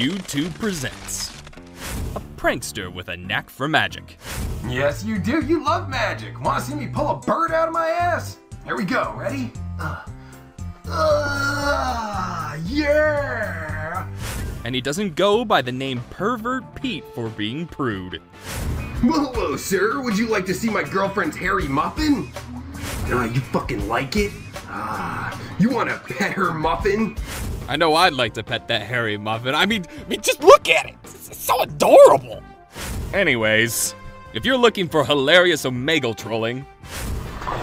YouTube presents a prankster with a knack for magic. Yes, you do. You love magic. Want to see me pull a bird out of my ass? Here we go. Ready? Uh, uh, yeah. And he doesn't go by the name Pervert Pete for being prude. Hello, sir. Would you like to see my girlfriend's hairy muffin? Ah, you fucking like it? Ah, you want to pet her muffin? I know I'd like to pet that hairy muffin. I mean, I mean, just look at it. It's so adorable. Anyways, if you're looking for hilarious Omegle trolling,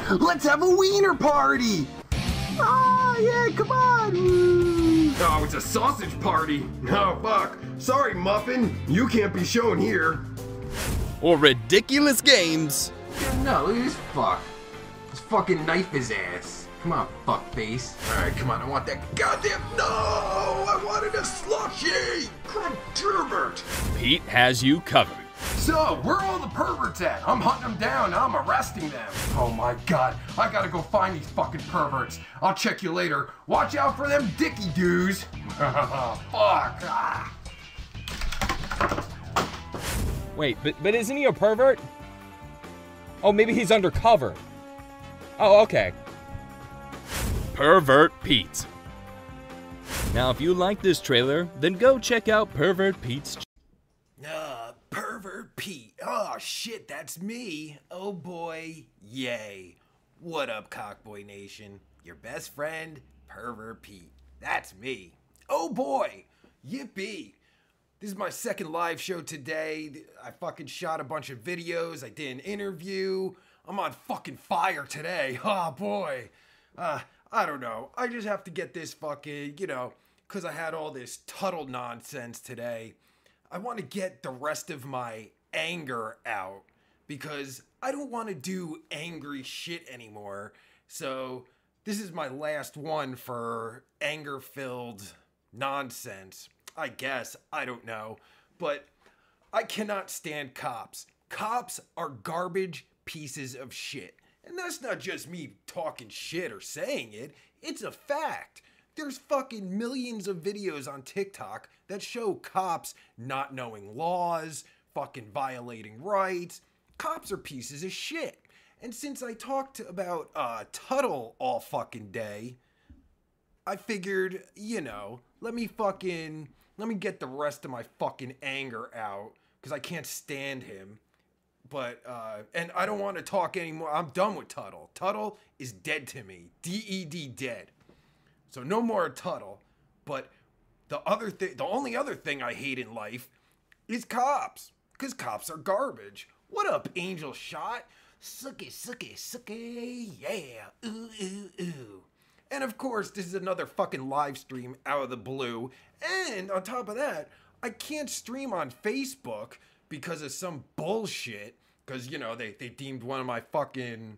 Let's have a wiener party! Oh, yeah, come on! Woo. Oh, it's a sausage party! Oh, fuck. Sorry, Muffin. You can't be shown here. or ridiculous games, No, look at this fuck. Let's fucking knife his ass. Come on, fuck face. Alright, come on, I want that goddamn. No! I wanted a slushy! God damn! Pete has you covered. So, where are all the perverts at? I'm hunting them down, I'm arresting them. Oh my god, I gotta go find these fucking perverts. I'll check you later. Watch out for them dicky doos. Fuck. Ah. Wait, but, but isn't he a pervert? Oh, maybe he's undercover. Oh, okay. Pervert Pete. Now, if you like this trailer, then go check out Pervert Pete's Uh, pervert Pete. Oh shit, that's me. Oh boy, yay. What up, Cockboy Nation? Your best friend, Pervert Pete. That's me. Oh boy, yippee. This is my second live show today. I fucking shot a bunch of videos. I did an interview. I'm on fucking fire today. Oh boy. Uh, I don't know. I just have to get this fucking, you know, because I had all this Tuttle nonsense today. I want to get the rest of my anger out because I don't want to do angry shit anymore. So, this is my last one for anger filled nonsense. I guess. I don't know. But I cannot stand cops. Cops are garbage pieces of shit. And that's not just me talking shit or saying it, it's a fact. There's fucking millions of videos on TikTok that show cops not knowing laws, fucking violating rights. Cops are pieces of shit. And since I talked about uh, Tuttle all fucking day, I figured, you know, let me fucking let me get the rest of my fucking anger out because I can't stand him. But uh, and I don't want to talk anymore. I'm done with Tuttle. Tuttle is dead to me. D E D dead. So no more Tuttle. But the other thing, the only other thing I hate in life is cops. Cause cops are garbage. What up, Angel Shot? Sucky, sucky, sucky, yeah. Ooh, ooh, ooh. And of course, this is another fucking live stream out of the blue. And on top of that, I can't stream on Facebook because of some bullshit. Because, you know, they, they deemed one of my fucking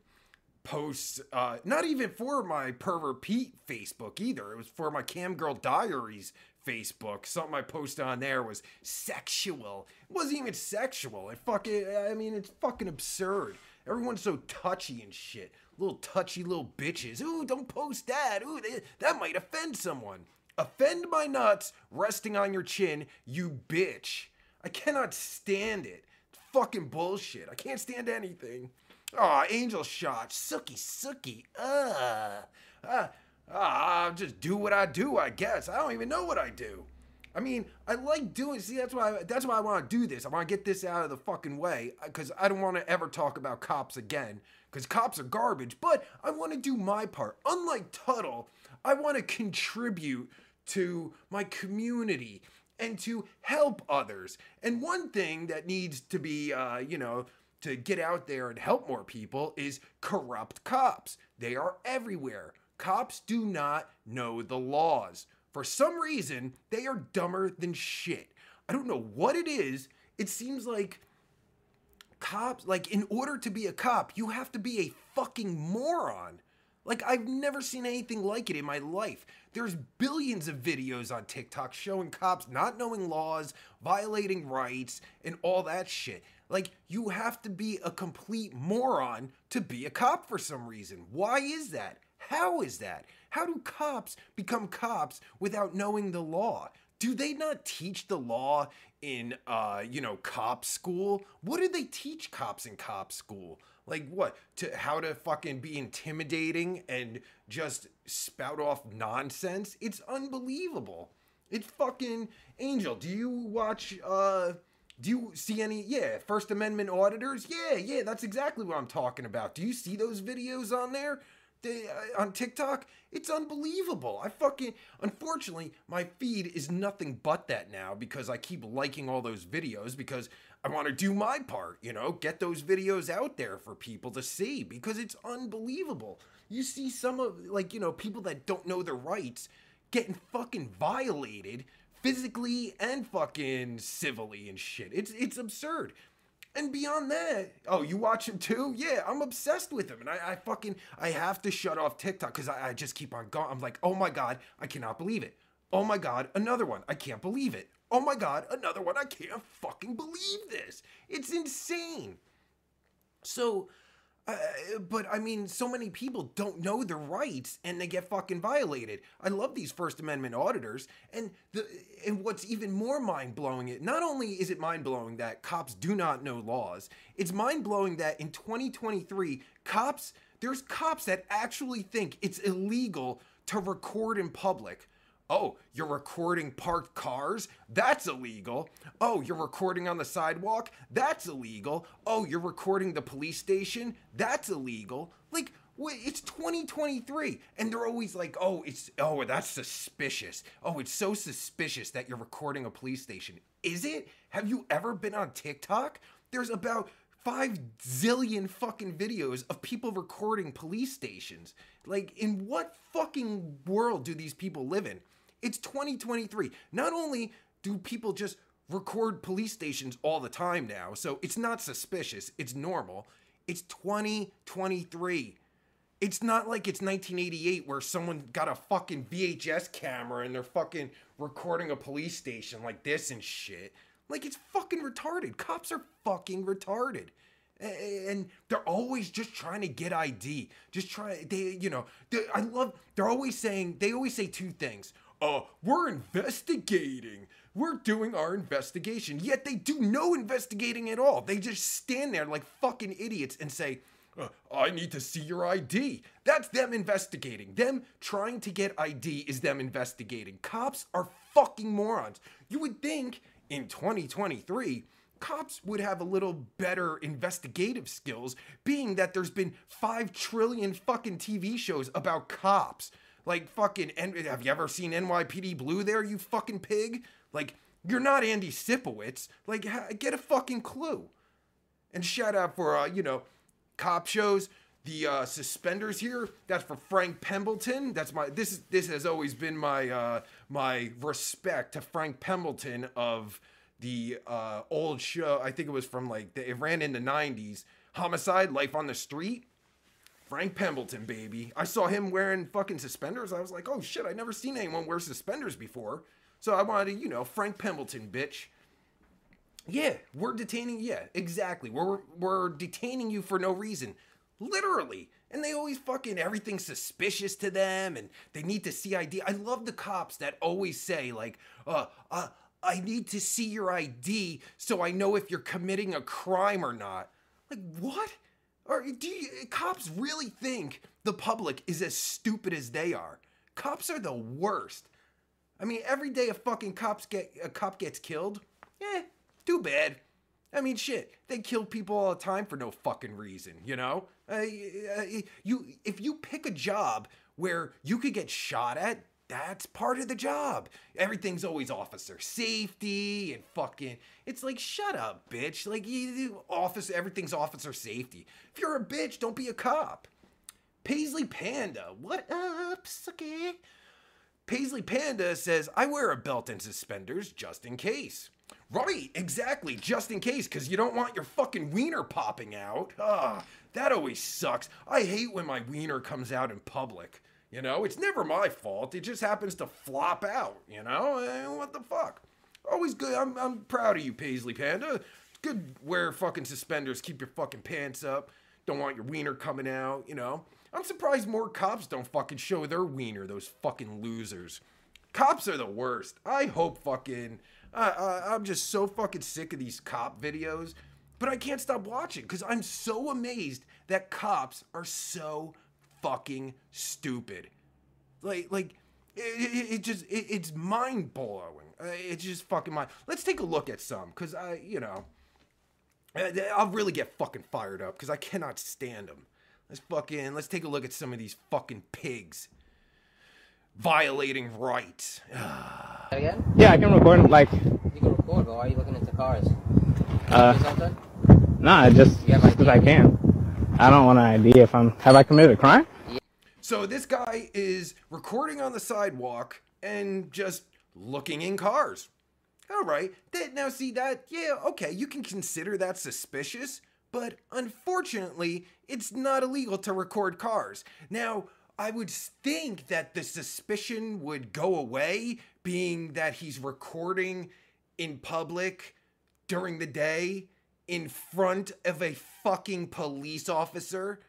posts, uh, not even for my Pervert Pete Facebook either. It was for my Camgirl Diaries Facebook. Something I posted on there was sexual. It wasn't even sexual. It fucking, I mean, it's fucking absurd. Everyone's so touchy and shit. Little touchy little bitches. Ooh, don't post that. Ooh, they- that might offend someone. Offend my nuts resting on your chin, you bitch. I cannot stand it. It's fucking bullshit. I can't stand anything. Aw, angel shot. Sookie, sookie. Ugh. Ah, I'll just do what I do, I guess. I don't even know what I do. I mean, I like doing. See, that's why. That's why I want to do this. I want to get this out of the fucking way because I don't want to ever talk about cops again. Because cops are garbage. But I want to do my part. Unlike Tuttle, I want to contribute to my community and to help others. And one thing that needs to be, uh, you know, to get out there and help more people is corrupt cops. They are everywhere. Cops do not know the laws. For some reason, they are dumber than shit. I don't know what it is. It seems like cops, like, in order to be a cop, you have to be a fucking moron. Like, I've never seen anything like it in my life. There's billions of videos on TikTok showing cops not knowing laws, violating rights, and all that shit. Like, you have to be a complete moron to be a cop for some reason. Why is that? How is that? How do cops become cops without knowing the law? do they not teach the law in uh you know cop school what do they teach cops in cop school like what? To how to fucking be intimidating and just spout off nonsense? It's unbelievable. It's fucking angel. Do you watch uh do you see any yeah first amendment auditors? Yeah yeah that's exactly what i'm talking about. Do you see those videos on there? They, uh, on TikTok, it's unbelievable. I fucking unfortunately my feed is nothing but that now because I keep liking all those videos because I want to do my part, you know, get those videos out there for people to see because it's unbelievable. You see some of like, you know, people that don't know their rights getting fucking violated physically and fucking civilly and shit. It's it's absurd. And beyond that, oh, you watch him too? Yeah, I'm obsessed with him. And I, I fucking, I have to shut off TikTok because I, I just keep on going. I'm like, oh my God, I cannot believe it. Oh my God, another one. I can't believe it. Oh my God, another one. I can't fucking believe this. It's insane. So, uh, but I mean, so many people don't know their rights and they get fucking violated. I love these First Amendment auditors, and the and what's even more mind blowing it not only is it mind blowing that cops do not know laws, it's mind blowing that in 2023 cops there's cops that actually think it's illegal to record in public. Oh, you're recording parked cars? That's illegal. Oh, you're recording on the sidewalk? That's illegal. Oh, you're recording the police station? That's illegal. Like, it's 2023 and they're always like, "Oh, it's oh, that's suspicious. Oh, it's so suspicious that you're recording a police station." Is it? Have you ever been on TikTok? There's about five zillion fucking videos of people recording police stations. Like, in what fucking world do these people live in? It's 2023. Not only do people just record police stations all the time now, so it's not suspicious, it's normal. It's 2023. It's not like it's 1988 where someone got a fucking VHS camera and they're fucking recording a police station like this and shit. Like it's fucking retarded. Cops are fucking retarded. And they're always just trying to get ID. Just try they you know, I love they're always saying they always say two things. Uh, we're investigating. We're doing our investigation. Yet they do no investigating at all. They just stand there like fucking idiots and say, uh, I need to see your ID. That's them investigating. Them trying to get ID is them investigating. Cops are fucking morons. You would think in 2023, cops would have a little better investigative skills, being that there's been 5 trillion fucking TV shows about cops. Like fucking, and have you ever seen NYPD Blue there, you fucking pig? Like, you're not Andy Sipowicz. Like, get a fucking clue. And shout out for, uh, you know, cop shows. The uh, suspenders here. That's for Frank Pembleton. That's my. This is this has always been my uh, my respect to Frank Pembleton of the uh, old show. I think it was from like it ran in the '90s. Homicide: Life on the Street. Frank Pembleton, baby. I saw him wearing fucking suspenders. I was like, oh shit, I never seen anyone wear suspenders before. So I wanted to, you know, Frank Pembleton, bitch. Yeah, we're detaining. Yeah, exactly. We're we're detaining you for no reason, literally. And they always fucking everything's suspicious to them, and they need to see ID. I love the cops that always say like, uh, uh, I need to see your ID so I know if you're committing a crime or not. Like what? Or do you, cops really think the public is as stupid as they are? Cops are the worst. I mean, every day a fucking cops get a cop gets killed. Eh, too bad. I mean, shit, they kill people all the time for no fucking reason, you know? Uh, you, if you pick a job where you could get shot at, that's part of the job. Everything's always officer safety and fucking. It's like, shut up, bitch. Like, you, office, everything's officer safety. If you're a bitch, don't be a cop. Paisley Panda, what up, sucky? Paisley Panda says, I wear a belt and suspenders just in case. Right, exactly, just in case, because you don't want your fucking wiener popping out. Ah, that always sucks. I hate when my wiener comes out in public. You know, it's never my fault. It just happens to flop out. You know, eh, what the fuck? Always good. I'm, I'm proud of you, Paisley Panda. Good wear fucking suspenders. Keep your fucking pants up. Don't want your wiener coming out. You know, I'm surprised more cops don't fucking show their wiener. Those fucking losers. Cops are the worst. I hope fucking. I, I'm just so fucking sick of these cop videos, but I can't stop watching because I'm so amazed that cops are so fucking stupid. Like, like, it, it, it just, it, it's mind blowing. Uh, It's just fucking mind. Let's take a look at some because I, you know, uh, I'll really get fucking fired up because I cannot stand them. Let's fucking, let's take a look at some of these fucking pigs violating rights. Again? Yeah, I can record like You can record, but why are you looking into cars? uh Say something? nah, just You because I can. I don't want an ID if I'm have I committed a crime? So this guy is recording on the sidewalk and just looking in cars. All right. That, now, see that? Yeah, okay. You can consider that suspicious, but unfortunately, it's not illegal to record cars. Now, I would think that the suspicion would go away, being that he's recording in public during the day in front of a fucking police officer.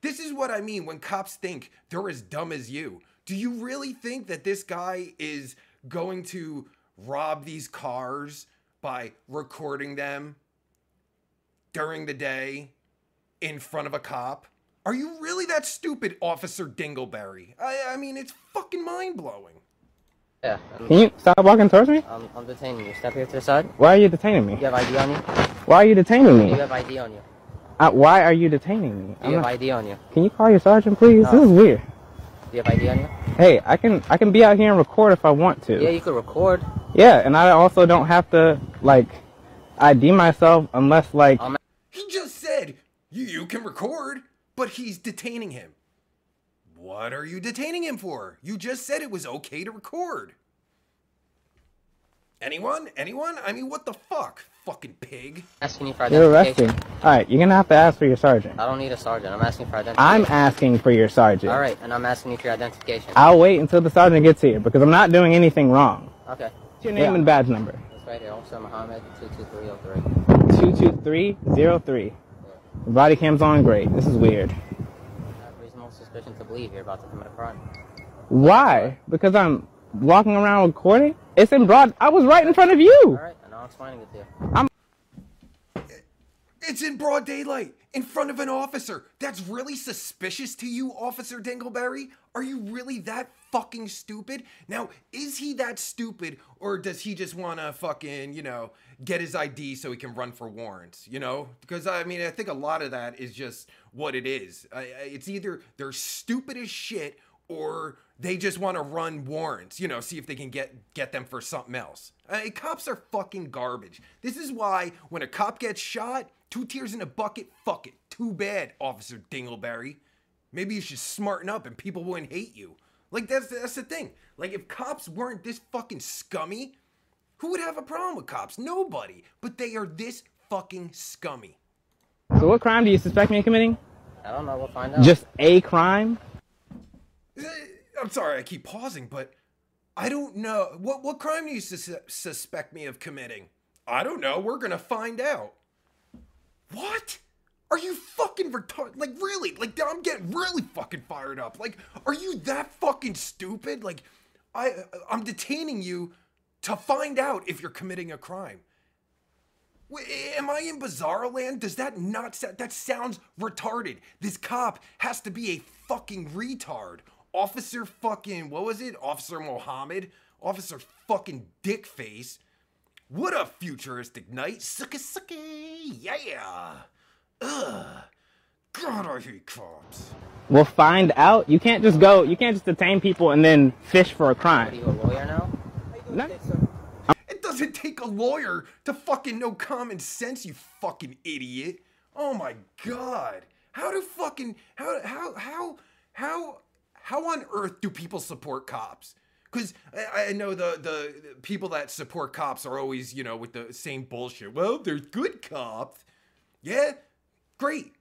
This is what I mean when cops think they're as dumb as you. Do you really think that this guy is going to rob these cars by recording them during the day in front of a cop? Are you really that stupid, Officer Dingleberry? I, I mean, it's fucking mind blowing. Yeah. I'm, Can you stop walking towards me? I'm, I'm detaining you. Step here to the side. Why are you detaining me? You have ID on you? Why are you detaining me? you have ID on you? Uh, why are you detaining me? Do I'm you have not- ID on you? can you call your sergeant, please? No. This is weird. Do you have ID on you? Hey, I can I can be out here and record if I want to. Yeah, you could record. Yeah, and I also don't have to like ID myself unless like He just said you, you can record, but he's detaining him. What are you detaining him for? You just said it was okay to record. Anyone? Anyone? I mean, what the fuck? Fucking pig. asking you for you're identification. arresting. Alright, you're gonna have to ask for your sergeant. I don't need a sergeant. I'm asking for identification. I'm asking for your sergeant. All right, and I'm asking you for your identification. I'll wait until the sergeant gets here because I'm not doing anything wrong. Okay. What's your name Yeah. and badge number? It's right here. Officer Mohammed, 22303. 22303. The body cam's on great. This is weird. I have reasonable suspicion to believe you're about to commit a crime. Why? Because I'm walking around recording? It's in broad. I was right in front of All you. Right, and I'm explaining it to you. It's in broad daylight, in front of an officer. That's really suspicious to you, Officer Dingleberry? Are you really that fucking stupid? Now, is he that stupid, or does he just wanna fucking, you know, get his ID so he can run for warrants, you know? Because, I mean, I think a lot of that is just what it is. I, I, it's either they're stupid as shit, or they just want to run warrants, you know, see if they can get get them for something else. Uh, cops are fucking garbage. This is why when a cop gets shot, two tears in a bucket, fuck it. Too bad, Officer Dingleberry. Maybe you should smarten up and people wouldn't hate you. Like that's that's the thing. Like if cops weren't this fucking scummy, who would have a problem with cops? Nobody. But they are this fucking scummy. So, what crime do you suspect me of committing? I don't know. We'll find out. Just a crime? I'm sorry, I keep pausing, but I don't know. What what crime do you sus- suspect me of committing? I don't know. We're gonna find out. What? Are you fucking retarded? Like really? Like I'm getting really fucking fired up. Like, are you that fucking stupid? Like, I I'm detaining you to find out if you're committing a crime. Am I in Bizarro Land? Does that not sa- that sounds retarded? This cop has to be a fucking retard. Officer fucking what was it? Officer Mohammed? Officer fucking Dickface. What a Futuristic Knight. Sucky sucky. Yeah. Ugh. God, I hate cops. We'll find out. You can't just go, you can't just detain people and then fish for a crime. Are you a lawyer now? No. It doesn't take a lawyer to fucking know common sense, you fucking idiot. Oh my god. How do fucking how how how how how on earth do people support cops? Because I, I know the, the the people that support cops are always, you know, with the same bullshit. Well, there's good cops. Yeah, great.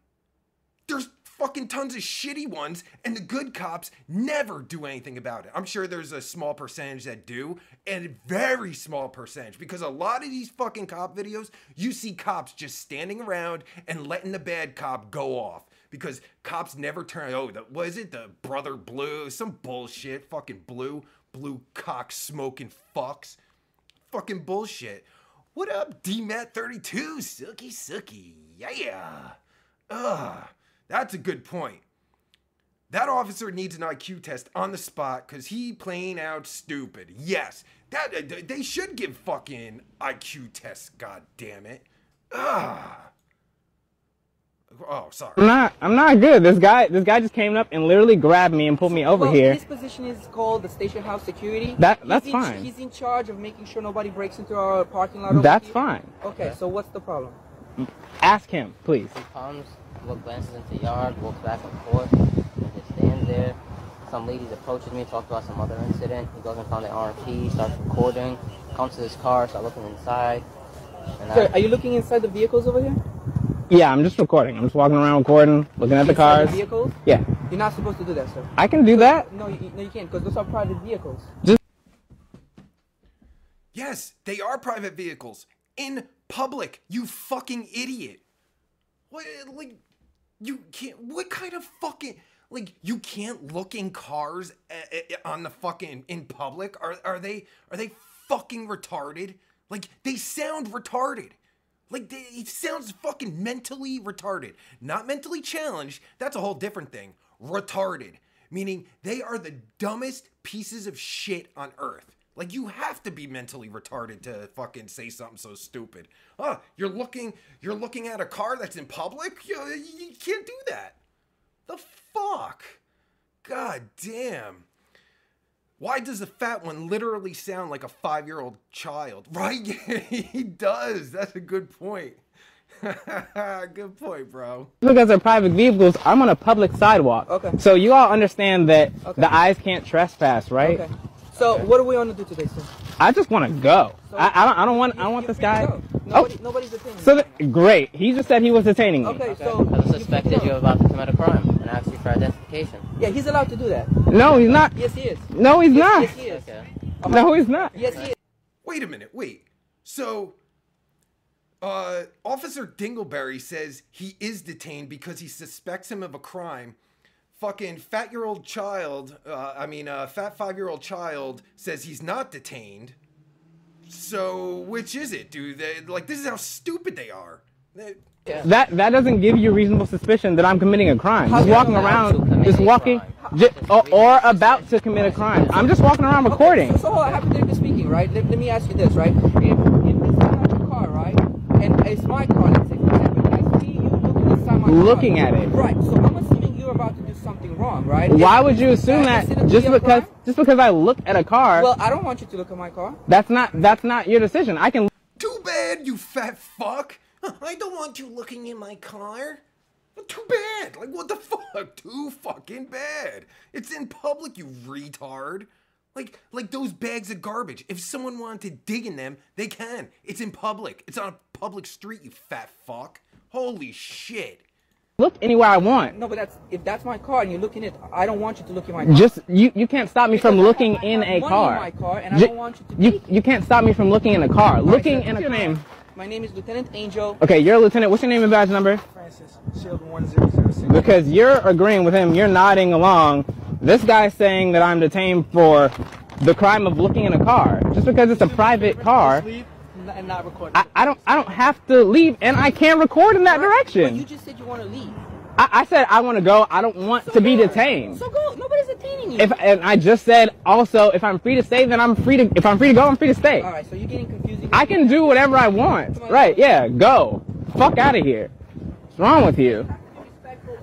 There's fucking tons of shitty ones, and the good cops never do anything about it. I'm sure there's a small percentage that do, and a very small percentage, because a lot of these fucking cop videos, you see cops just standing around and letting the bad cop go off. Because cops never turn. Oh, the, what is it? The brother blue, some bullshit. Fucking blue, blue cock smoking fucks. Fucking bullshit. What up, DMAT32? Sookie, sookie. Yeah. Ugh. That's a good point. That officer needs an IQ test on the spot because he plain out stupid. Yes, that they should give fucking IQ tests. God damn it. Ugh. Oh, sorry. I'm not. I'm not good. This guy. This guy just came up and literally grabbed me and pulled me over well, here. This position is called the station house security. That- He's that's in- fine. He's in charge of making sure nobody breaks into our parking lot. That's here. fine. Okay, so what's the problem? Ask him, please. He comes, look glances into the yard, walks back and forth, and just stands there. Some ladies approaches me, talks about some other incident. He goes and finds the RMP, starts recording, comes to his car, starts looking inside. And Sir, I, are you looking inside the vehicles over here? Yeah, I'm just recording. I'm just walking around recording, looking at the cars. Vehicles? Yeah, You're not supposed to do that, sir. I can do that. No, you, no, you can't, because those are private vehicles. Just Yes, they are private vehicles in public. You fucking idiot. What like you can't what kind of fucking like you can't look in cars uh, uh, on the fucking in public? Are are they are they fucking retarded? Like they sound retarded. Like it sounds fucking mentally retarded. Not mentally challenged. That's a whole different thing. Retarded, meaning they are the dumbest pieces of shit on earth. Like you have to be mentally retarded to fucking say something so stupid. Oh, you're looking you're looking at a car that's in public? You, you can't do that. The fuck? God damn. Why does the fat one literally sound like a five year old child? Right? he does. That's a good point. good point, bro. Because they're private vehicles, I'm on a public sidewalk. Okay. So you all understand that Okay. the eyes can't trespass, right? Okay. So what do we want to do today, sir? I just want to go. So- I, I don't. I don't want. I You- want this guy. go. Oh, nobody's detaining you. so th- great. He just said he was detaining me. Okay, okay, so because I you free suspected go. you're about to commit a crime and asked you for identification. Yeah, he's allowed to do that. No, he's not. Yes, he is. No, he's not. Yes, he is. Okay. No, he's not. Yes, he is. Wait a minute, wait. So, uh, Officer Dingleberry says he is detained because he suspects him of a crime. Fucking fat year old child, uh, I mean, uh, fat five year old child says he's not detained. So, which is it, dude? They, like, this is how stupid they are. They- That that doesn't give you reasonable suspicion that I'm committing a crime. How Just walking around, just walking, crime? ju- or, or about to commit a crime. I'm just walking around recording. So, so hypothetically speaking, right? Let, let me ask you this, right? If, if this is not your car, right, and it's my car, let's say, for example, I see you looking inside my car. Looking at it. Right. So I'm assuming you're about to do something wrong, right? Why If- would you assume that, that is it a just real because crime? just because I look at a car? Well, I don't want you to look at my car. that's not that's not your decision. I can Too bad, you fat fuck. Huh, I don't want you looking in my car. Too bad. Like, what the fuck? Too fucking bad. It's in public, you retard. Like, like those bags of garbage. If someone wanted to dig in them, they can. It's in public. It's on a public street, you fat fuck. Holy shit. look anywhere I want. No, but that's if that's my car and you're looking it, I don't want you to look in my car. Just you you can't stop me from Because I looking in a car. in my car, and I don't want you to you you can't stop me from looking in a car. Looking sir. in a What's your name. My name is Lieutenant Angel. Okay, you're a lieutenant. What's your name and badge number? Francis, Shield 1006. Because you're agreeing with him, you're nodding along. This guy's saying that I'm detained for the crime of looking in a car. Just because it's a private car, Leave and not record. I, I don't I don't have to leave and I can't record in that direction. But you just said you want to leave. I, I said I want to go. I don't want So to be go. detained. So go. Nobody's detaining you. If and I just said also if I'm free to stay, then I'm free to. If I'm free to go, I'm free to stay. All right. So you're getting confusing. I can do whatever I want. Right? Yeah. Go. Fuck out of here. What's wrong with you?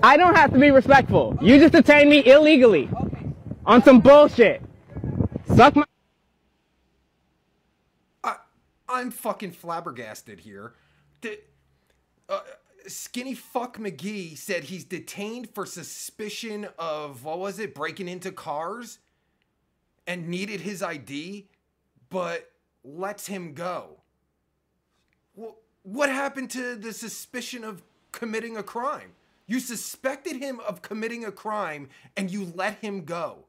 I don't have to be respectful. You just detained me illegally on some bullshit. Suck my. I, I'm fucking flabbergasted here. Uh, Skinny Fuck McGee said he's detained for suspicion of, what was it, breaking into cars and needed his ID, but lets him go. Wh- What happened to the suspicion of committing a crime? You suspected him of committing a crime and you let him go.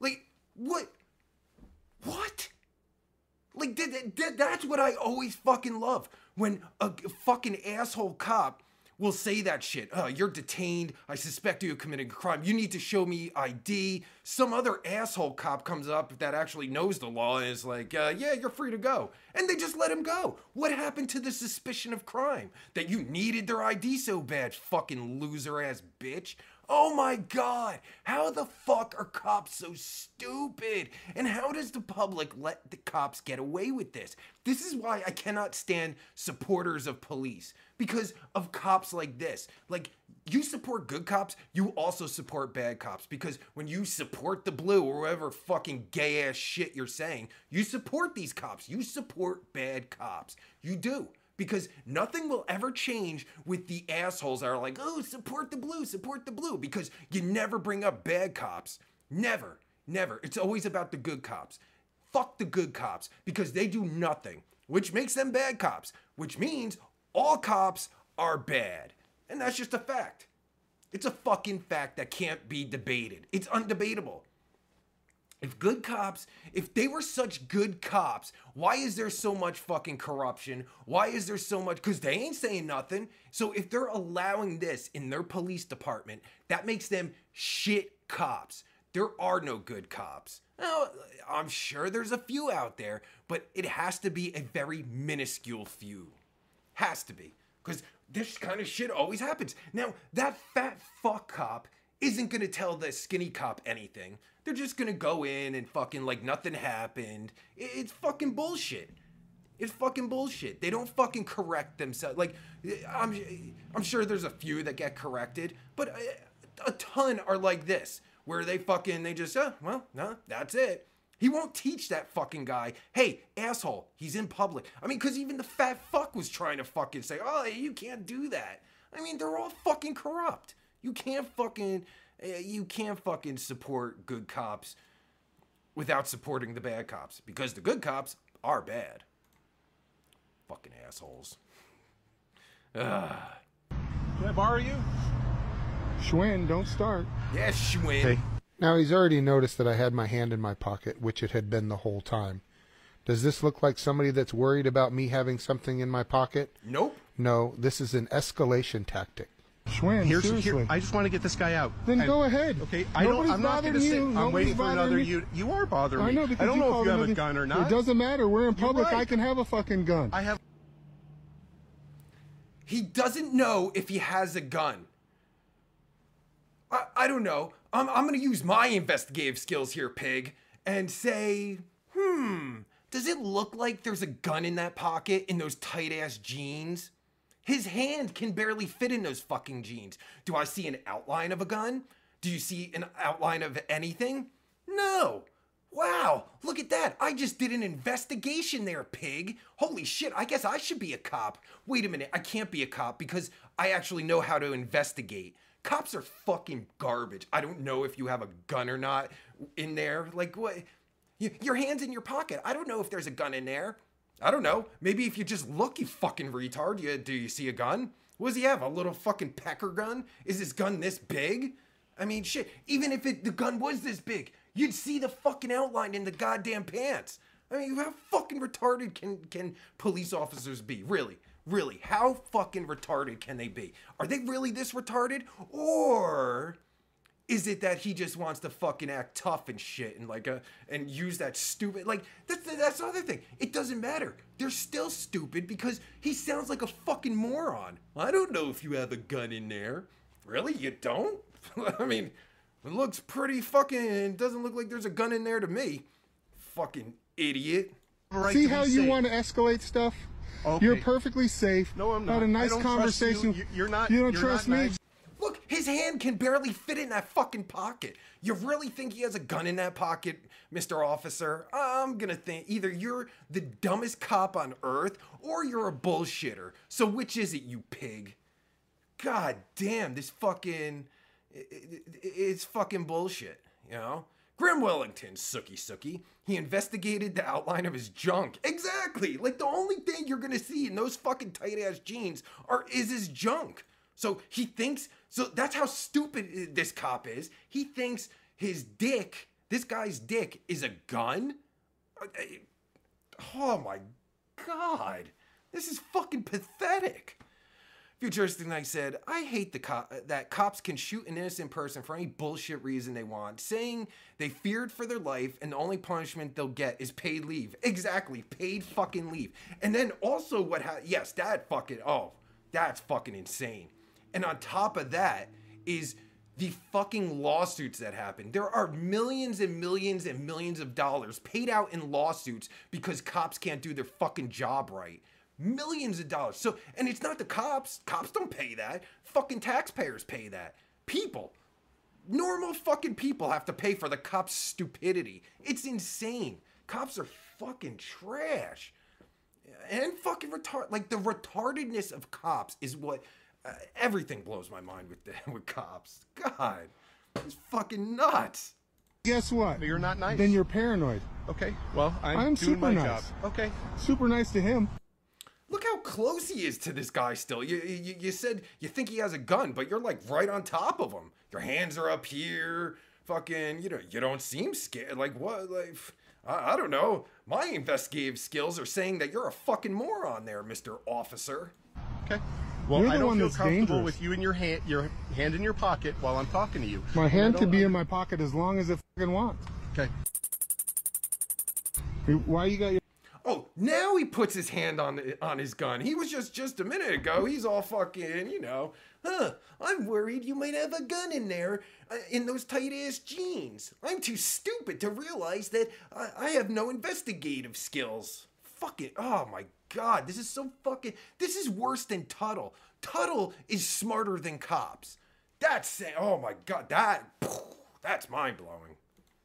Like, what? What? Like th- th- th- that's what I always fucking love when a fucking asshole cop will say that shit. Oh, you're detained. I suspect you of committing a crime. You need to show me ID. Some other asshole cop comes up that actually knows the law and is like, uh, yeah, you're free to go. And they just let him go. What happened to the suspicion of crime? That you needed their ID so bad, fucking loser ass bitch. Oh my god, how the fuck are cops so stupid? And how does the public let the cops get away with this? This is why I cannot stand supporters of police because of cops like this. Like, you support good cops, you also support bad cops because when you support the blue or whatever fucking gay ass shit you're saying, you support these cops. You support bad cops. You do because nothing will ever change with the assholes that are like, oh, support the blue, support the blue, because you never bring up bad cops. Never, never. It's always about the good cops. Fuck the good cops because they do nothing, which makes them bad cops, which means all cops are bad. And that's just a fact. It's a fucking fact that can't be debated. It's undebatable. If good cops, if they were such good cops, why is there so much fucking corruption? Why is there so much? Because they ain't saying nothing. So if they're allowing this in their police department, that makes them shit cops. There are no good cops. I'm sure there's a few out there, but it has to be a very minuscule few. Has to be. Because this kind of shit always happens. Now, that fat fuck cop isn't gonna tell the skinny cop anything. They're just gonna go in and fucking like nothing happened. It's fucking bullshit. It's fucking bullshit. They don't fucking correct themselves. Like, I'm, I'm sure there's a few that get corrected, but a, a ton are like this, where they fucking, they just, oh, well, no, that's it. He won't teach that fucking guy, hey, asshole, he's in public. I mean, because even the fat fuck was trying to fucking say, oh, you can't do that. I mean, they're all fucking corrupt. You can't fucking Eh, you can't fucking support good cops without supporting the bad cops because the good cops are bad. Fucking assholes. Ugh. Can I borrow you? Schwinn, don't start. Yes, Schwinn. Hey. Now he's already noticed that I had my hand in my pocket, which it had been the whole time. Does this look like somebody that's worried about me having something in my pocket? Nope. No, this is an escalation tactic. Schwinn, Here's, seriously. here, I just want to get this guy out. then And- go ahead. Okay, I don't. I'm not going to bothering sit. you. I'm Nobody's waiting for bothering another me. you. You are bothering me. I know because I don't you know if you have a gun or not. It doesn't matter. We're in public. right. I can have a fucking gun. I have. He doesn't know if he has a gun. I, I don't know. I'm, I'm going to use my investigative skills here, pig, and say, hmm, does it look like there's a gun in that pocket in those tight ass jeans? His hand can barely fit in those fucking jeans. Do I see an outline of a gun? Do you see an outline of anything? No. Wow, look at that. I just did an investigation there, pig. Holy shit, I guess I should be a cop. Wait a minute, I can't be a cop because I actually know how to investigate. Cops are fucking garbage. I don't know if you have a gun or not in there. Like, what? Your hand's in your pocket. I don't know if there's a gun in there. I don't know. Maybe if you just look, you fucking retard. You, do you see a gun? What does he have? A little fucking pecker gun? Is his gun this big? I mean, shit. Even if it, the gun was this big, you'd see the fucking outline in the goddamn pants. I mean, how fucking retarded can can police officers be? Really, really, how fucking retarded can they be? Are they really this retarded, or is it that he just wants to fucking act tough and shit and like a and use that stupid like that's that's the other thing. It doesn't matter. They're still stupid because he sounds like a fucking moron. I don't know if you have a gun in there. Really, you don't? I mean, it looks pretty fucking. Doesn't look like there's a gun in there to me. Fucking idiot. Right See how you safe. want to escalate stuff? Okay. You're perfectly safe. No, I'm not. Had not. a I nice don't trust you. conversation. You- you're not- You don't you're trust not me? nice. His hand can barely fit in that fucking pocket. You really think he has a gun in that pocket, Mr. Officer? I'm gonna think either you're the dumbest cop on earth or you're a bullshitter. So which is it, you pig? God damn, this fucking. It's fucking bullshit, you know? Grim Wellington, sookie sookie. He investigated the outline of his junk. Exactly! Like the only thing you're gonna see in those fucking tight ass jeans are is his junk. So he thinks so that's how stupid this cop is. He thinks his dick, this guy's dick, is a gun? Uh, uh, Oh my god. This is fucking pathetic. Futuristic Knight said, I hate the cop that cops can shoot an innocent person for any bullshit reason they want, saying they feared for their life and the only punishment they'll get is paid leave. Exactly, paid fucking leave. And then also what ha- yes, that fucking oh, that's fucking insane. And on top of that is the fucking lawsuits that happen. There are millions and millions and millions of dollars paid out in lawsuits because cops can't do their fucking job right. Millions of dollars. So, and it's not the cops. Cops don't pay that. Fucking taxpayers pay that. People, normal fucking people have to pay for the cops' stupidity. It's insane. Cops are fucking trash. And fucking retard. Like the retardedness of cops is what uh, everything blows my mind with the, with cops. God, it's fucking nuts. Guess what? You're not nice. Then you're paranoid. Okay. Well, I'm, I'm doing super my nice. job. Okay. Super nice to him. Look how close he is to this guy still. You, you, you said you think he has a gun, but you're like right on top of him. Your hands are up here. Fucking, you know, you don't seem scared. Like, what? Like, I, I don't know. My investigative skills are saying that you're a fucking moron there, Mr. Officer. Okay. Well, You're I don't one feel that's comfortable dangerous. with you in your hand, your hand in your pocket while I'm talking to you. My hand don't be in my pocket as long as it fucking wants. Okay. Why you got your Oh, now he puts his hand on the, on his gun. He was just just a minute ago. He's all fucking, you know. Huh? I'm worried you might have a gun in there, uh, in those tight ass jeans. I'm too stupid to realize that I, I have no investigative skills. Fuck it. Oh my god, this is so fucking. This is worse than Tuttle. Tuttle is smarter than cops. That's oh my god, that that's mind blowing.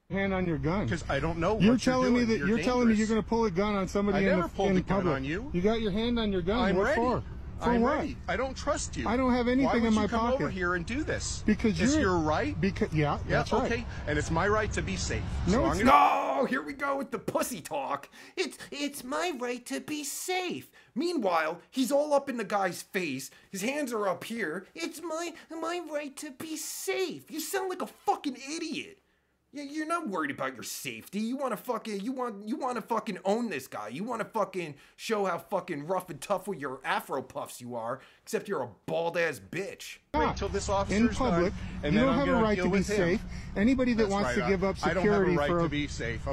hand on your gun? Because I don't know. You're what telling you're me that you're, telling me you're going to pull a gun on somebody I in, never the, pulled in a gun public. on you. You got your hand on your gun. I'm what ready. for? For I'm what? ready. I don't trust you. I don't have anything Why would in my you come pocket. over here and do this? Because it's you're- your right. Because yeah, yeah. that's okay. right. And it's my right to be safe. No, so it's No, here we go with the pussy talk. It's it's my right to be safe. Meanwhile, he's all up in the guy's face. His hands are up here. It's my my right to be safe. You sound like a fucking idiot. Yeah, you're not worried about your safety. You want to fucking you want you want to fucking own this guy. You want to fucking show how fucking rough and tough with your afro puffs you are. Except you're a bald ass bitch. Wait till this officer's in done, public, and you don't I'm have a right to be with him. safe. Anybody that That's wants right, to give up I a security right for a. Okay.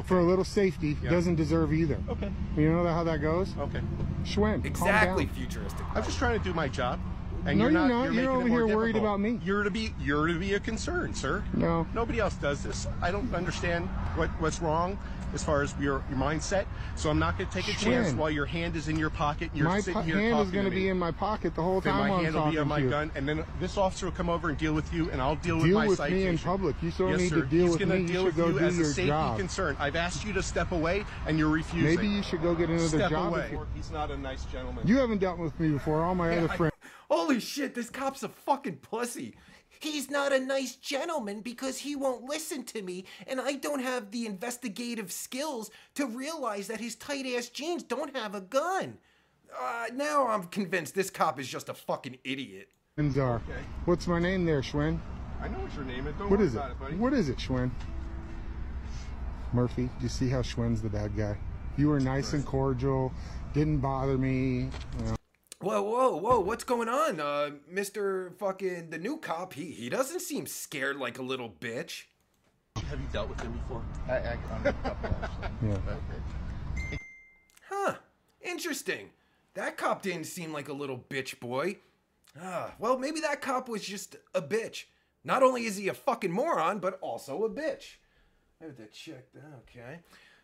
for a little safety Yeah. doesn't deserve either. Okay. You know how that goes? Okay. Schwinn, calm Exactly, down. futuristic. I'm just trying to do my job. And No, you're you're not. not. You're, You're over here worried about me. You're to be. You're to be a concern, sir. No. Nobody else does this. I don't understand what what's wrong as far as your your mindset. So I'm not going to take a chance while your hand is in your pocket. And you're my sitting here hand talking is going to to be in my pocket the whole Then time my while I'm hand will be on my you. gun, and then this officer will come over and deal with you, and I'll deal with Deal my with citation. me in public. You still yes, need sir. to deal He's with me. Deal should with go you as a safety job. concern. I've asked you to step away, and you're refusing. Maybe you should go get another step job. away. He's not a nice gentleman. You haven't dealt with me before. All my other friends. Holy shit, this cop's a fucking pussy. He's not a nice gentleman because he won't listen to me, and I don't have the investigative skills to realize that his tight ass jeans don't have a gun. Uh, now I'm convinced this cop is just a fucking idiot. friends are. Okay. What's my name there, Schwinn? I know what your name is. Don't What worry is it? about it, buddy. What is it, Schwinn? Murphy, you see how Schwinn's the bad guy? You were nice and cordial, didn't bother me. You know. Whoa, whoa, whoa, what's going on? Uh, Mr. fucking, the new cop, he, he doesn't seem scared like a little bitch. Have you dealt with him before? I, I, on a couple, actually. Yeah. Huh. Interesting. That cop didn't seem like a little bitch boy. Ah, well, maybe that cop was just a bitch. Not only is he a fucking moron, but also a bitch. I have to check that. Okay.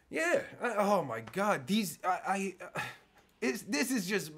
Yeah. I, oh my god. These. I. I uh, is, this is just.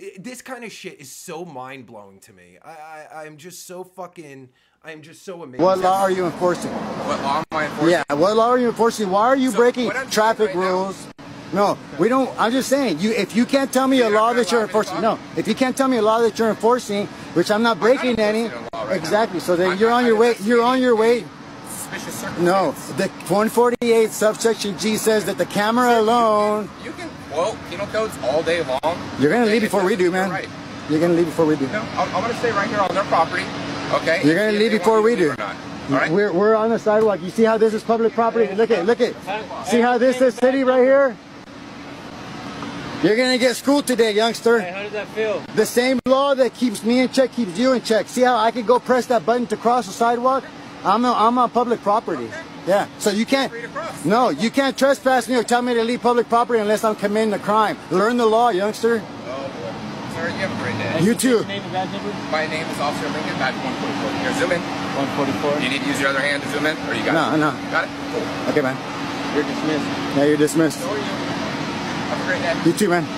I- This kind of shit is so mind blowing to me. I, I. I'm just so fucking. I'm just so amazed. What law are you enforcing? What law am I enforcing? Yeah, what law are you enforcing? Why are you So, breaking what I'm doing traffic right now- rules? No, we don't. I'm just saying, you if you can't tell me a You're law that you're gonna allow me to enforcing, no, if you can't tell me a law that you're enforcing, which I'm not breaking any, enforcing a law right exactly. now. So then I'm- you're on I'm your way. You're on your way. Suspicious No, the 148 subsection G says that the camera alone. You can quote penal codes all day long. You're gonna leave before we do, man. Right. You're gonna leave before we do. No, I'm, I'm gonna stay right here on their property. Okay. You're gonna leave before we do. leave or not. All right. We're we're on the sidewalk. You see how this is public property? Look at it. look at. It. See how this is city right here? You're gonna get schooled today, youngster. Hey, how does that feel? The same law that keeps me in check keeps you in check. See how I can go press that button to cross the sidewalk? I'm on, I'm on public property. Yeah, so you can't. No, you can't trespass me or tell me to leave public property unless I'm committing a crime. Learn the law, youngster. Oh, boy. Sir, you have a great day. You too. My name is Officer Lincoln, badge 144. Here, zoom in. 144. You need to use your other hand to zoom in, or you got No, it? no. Got it? Cool. Okay, man. You're dismissed. Yeah, you're dismissed. So are you. Have a great day. You too, man.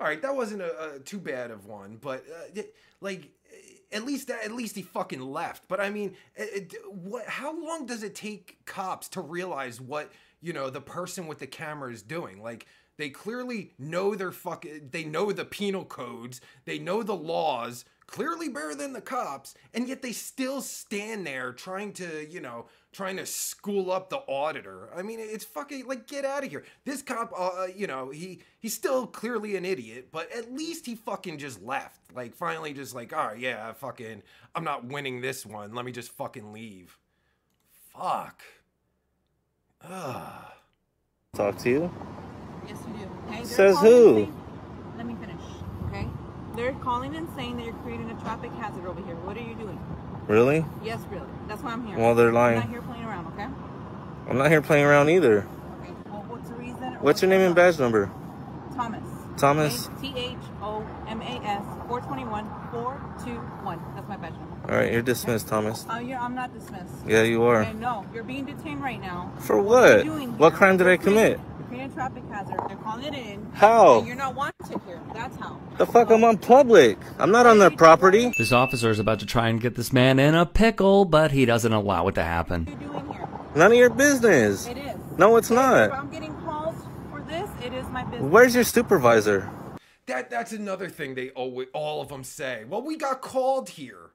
All right, that wasn't a, a too bad of one, but uh, it- like at least at least he fucking left. But I mean, eh, eh, it, it- what? How long does it take cops to realize what you know the person with the camera is doing? Like they clearly know their fucking eh, they know the penal codes, they know the laws clearly better than the cops, and yet they still stand there trying to you know trying to school up the auditor. I mean, it's fucking like get out of here. This cop, uh, you know, he he's still clearly an idiot, but at least he fucking just left. Like finally, just like, all right, yeah, fucking, I'm not winning this one. Let me just fucking leave. Fuck. Ugh. Talk to you. Yes, you do. Okay, Says who? and Let me finish. Okay. They're calling and saying that you're creating a traffic hazard over here. What are you doing? Really? Yes, really. That's why I'm here. Well, they're lying. I'm not here playing around. Okay. I'm not here playing around either. Okay. Well, what's the reason? What's your name and badge number? Thomas. Thomas. T H O M A S 421 421. That's my badge number. All right, you're dismissed, Thomas. Uh, you're, I'm not dismissed. Yeah, you are. Okay, no, you're being detained right now. For what? doing What crime did I commit? You're a traffic hazard. They're calling it in. How? And you're not wanted here. That's how. The fuck? I'm on public. I'm not on their property. This officer is about to try and get this man in a pickle, but he doesn't allow it to happen. None of your business. It is. No, it's If not. I'm getting calls for this, it is my business. Where's your supervisor? That that's another thing they always all of them say. Well, we got called here.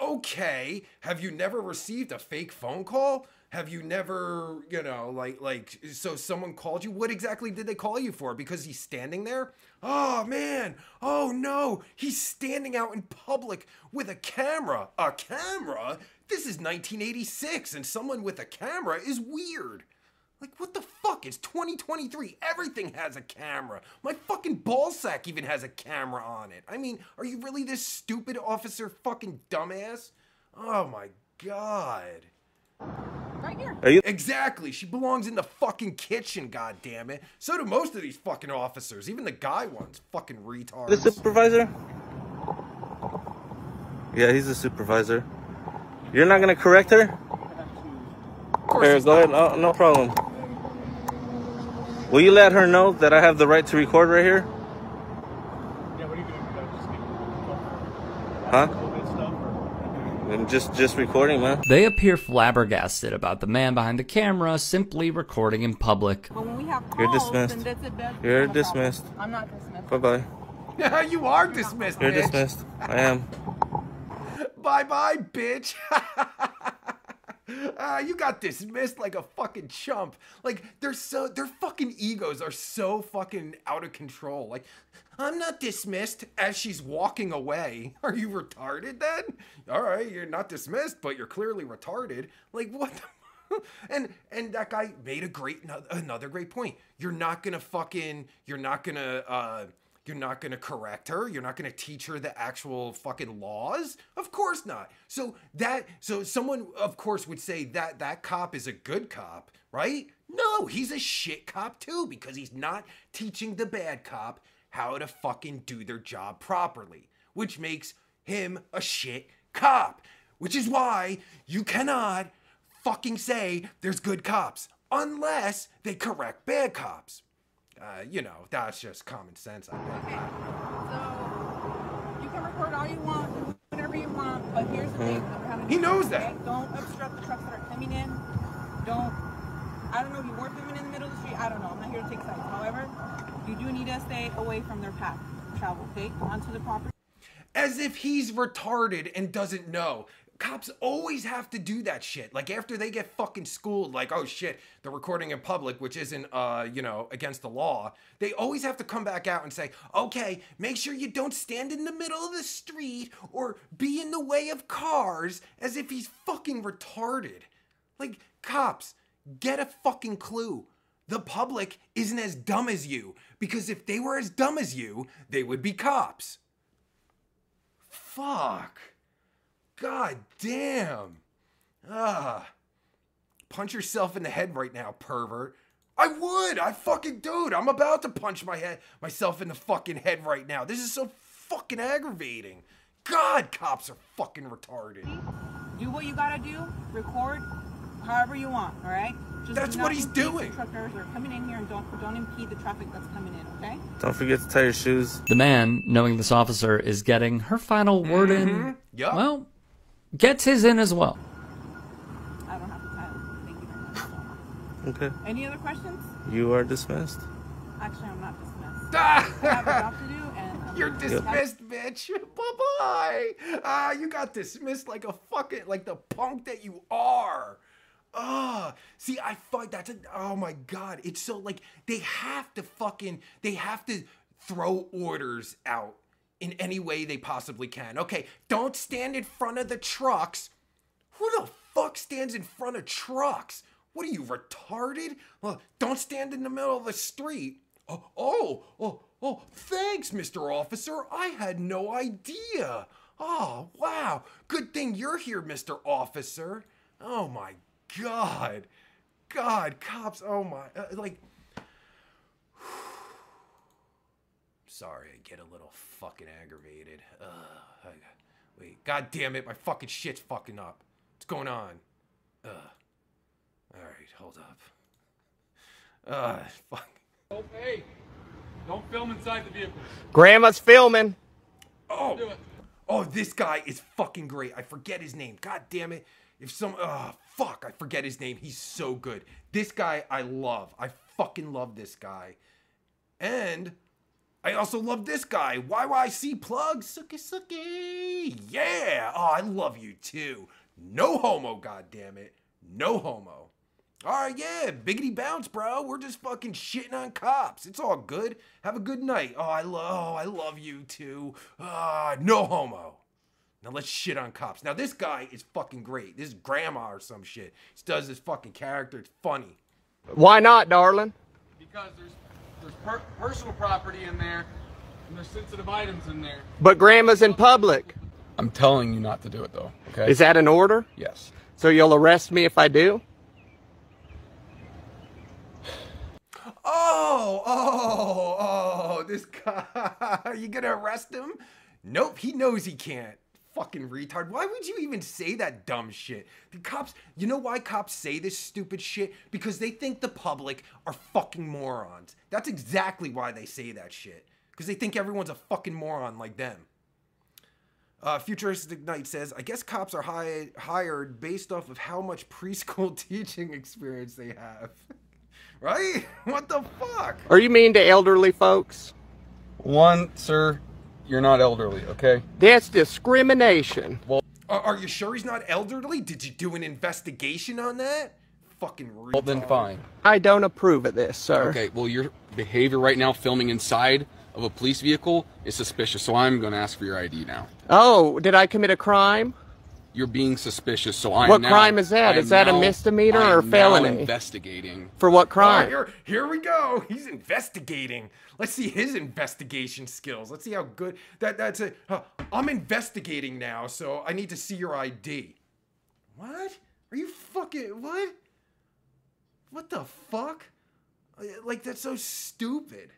Okay, have you never received a fake phone call? Have you never, you know, like like so someone called you? What exactly did they call you for? Because he's standing there? Oh man. Oh no. He's standing out in public with a camera. A camera? This is 1986 and someone with a camera is weird. Like, what the fuck? It's 2023. Everything has a camera. My fucking ballsack even has a camera on it. I mean, are you really this stupid officer fucking dumbass? Oh my god. Right here. You- Exactly. She belongs in the fucking kitchen, god damn it. So do most of these fucking officers, even the guy ones. Fucking retards. The supervisor? Yeah, he's the supervisor. You're not gonna correct her? Here, go ahead. No, no problem. Will you let her know that I have the right to record right here? Huh? I'm just just recording, man. They appear flabbergasted about the man behind the camera simply recording in public. But when we have calls, You're dismissed. then that's a bad You're problem. dismissed. I'm not dismissed. Bye bye. Yeah, you are dismissed, You're bitch. dismissed. I am. Bye bye, bitch. Ah, you got dismissed like a fucking chump. Like they're so their fucking egos are so fucking out of control. Like I'm not dismissed as she's walking away. Are you retarded then? All right, you're not dismissed, but you're clearly retarded. Like what the and and that guy made a great another great point. You're not gonna fucking you're not gonna uh you're not gonna correct her. You're not gonna teach her the actual fucking laws. Of course not. So that so someone of course would say that that cop is a good cop, right? No, he's a shit cop too because he's not teaching the bad cop how to fucking do their job properly, which makes him a shit cop. Which is why you cannot fucking say there's good cops unless they correct bad cops. Uh, you know, that's just common sense, I think. So you can record all you want, do whatever you want, but here's the thing. I'm He knows okay? that. Don't obstruct the trucks that are coming in. Don't. I don't know if you want them in the middle of the street. I don't know. I'm not here to take sides. However, you do need to stay away from their path travel, okay? Onto the property. As if he's retarded and doesn't know. Cops always have to do that shit. Like after they get fucking schooled, like, oh shit, they're recording in public, which isn't, uh, you know, against the law. They always have to come back out and say, okay, make sure you don't stand in the middle of the street or be in the way of cars as if he's fucking retarded. Like, cops, Get a fucking clue. The public isn't as dumb as you because if they were as dumb as you, they would be cops. Fuck. God damn. Ah. Punch yourself in the head right now, pervert. I would. I fucking dude. I'm about to punch my head myself in the fucking head right now. This is so fucking aggravating. God, cops are fucking retarded. Do what you gotta do. Record however you want. All right. Just That's what he's doing. The truckers are coming in here and don't don't impede the traffic that's coming in. Okay. Don't forget to tie your shoes. The man, knowing this officer is getting her final word in, Yup. well, gets his in as well. I don't have the time. Thank you very much. Okay. Any other questions? You are dismissed. Actually, I'm not dismissed. Ah! I have a job to do, and um, You're dismissed, bitch. Bye bye. Ah, you got dismissed like a fucking like the punk that you are. Ah, see, I find that's a oh my god. It's so like they have to fucking they have to throw orders out in any way they possibly can. Okay, don't stand in front of the trucks. Who the fuck stands in front of trucks? What are you retarded? Well, don't stand in the middle of the street. Oh, oh, oh, oh, thanks, Mr. Officer. I had no idea. Oh, wow. Good thing you're here, Mr. Officer. Oh my god. God, cops. Oh my. Uh, like. Sorry, I get a little fucking aggravated. Ugh, I, wait, god damn it, my fucking shit's fucking up. What's going on? Ugh. Alright, hold up. Ugh, fuck. Hey, don't film inside the vehicle. Grandma's filming. Oh, oh, this guy is fucking great. I forget his name. God damn it. If some, oh, fuck, I forget his name. He's so good. This guy I love. I fucking love this guy. And I also love this guy. YYC plug. Sucky sucky. Yeah. Oh, I love you too. No homo, God damn it. No homo. All right, yeah, biggity bounce, bro. We're just fucking shitting on cops. It's all good. Have a good night. Oh, I love, oh, I love you too. Ah, no homo. Now let's shit on cops. Now this guy is fucking great. This is grandma or some shit. He does this fucking character. It's funny. Why not, darling? Because there's there's per- personal property in there, and there's sensitive items in there. But grandma's in public. I'm telling you not to do it though. Okay. Is that an order? Yes. So you'll arrest me if I do? Oh, oh, oh, this guy. Are you gonna arrest him? Nope, he knows he can't. Fucking retard. Why would you even say that dumb shit? The cops, you know why cops say this stupid shit? Because they think the public are fucking morons. That's exactly why they say that shit. Because they think everyone's a fucking moron like them. Uh, Futuristic Knight says, I guess cops are hi- hired based off of how much preschool teaching experience they have. right? What the fuck? Are you mean to elderly folks? One, sir, you're not elderly, okay? That's discrimination. Well, Are, are you sure he's not elderly? Did you do an investigation on that? Fucking retard. well then fine. I don't approve of this, sir. Okay, well your behavior right now filming inside of a police vehicle is suspicious, so I'm going to ask for your ID now. Oh, did I commit a crime? You're being suspicious, so I'm What now- crime is that? I Is that a misdemeanor I or am now felony? investigating. For what Oh, crime? here, here we go. He's investigating. Let's see his investigation skills. Let's see how good that that's it. Uh, I'm investigating now, so I need to see your ID. What? Are you fucking what? What the fuck? Uh, Like that's so stupid.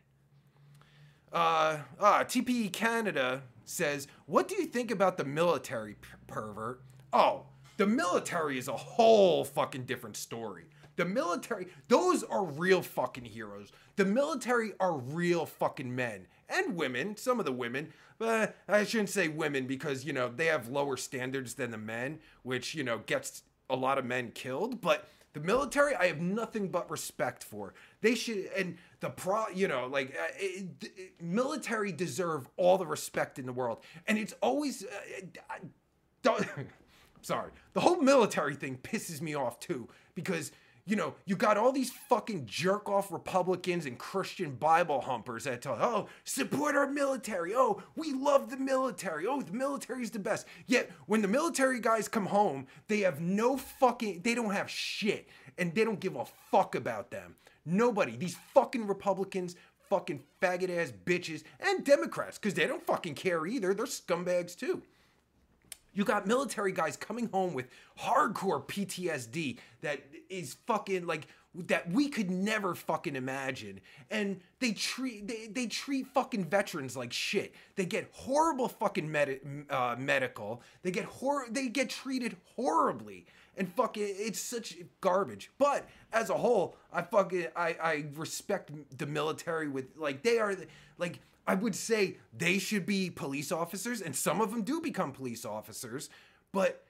Uh, ah, TPE Canada says, "What do you think about the military pervert?" Oh, the military is a whole fucking different story. The military, those are real fucking heroes. The military are real fucking men and women, some of the women, but I shouldn't say women because, you know, they have lower standards than the men, which, you know, gets a lot of men killed, but the military, I have nothing but respect for. They should, and the pro, you know, like uh, it, it- military deserve all the respect in the world, and it's always. Uh, I don't, sorry, the whole military thing pisses me off too because you know, you got all these fucking jerk off Republicans and Christian Bible humpers that tell, oh, support our military. Oh, we love the military. Oh, the military's the best. Yet when the military guys come home, they have no fucking, they don't have shit and they don't give a fuck about them. Nobody. These fucking Republicans, fucking faggot ass bitches, and Democrats, because they don't fucking care either. They're scumbags too. You got military guys coming home with hardcore PTSD that is fucking like that we could never fucking imagine. And they treat they, they treat fucking veterans like shit. They get horrible fucking med- uh, medical. They get hor- they get treated horribly. And fucking it's such garbage. But as a whole, I fucking I I respect the military with like they are like I would say they should be police officers, and some of them do become police officers, but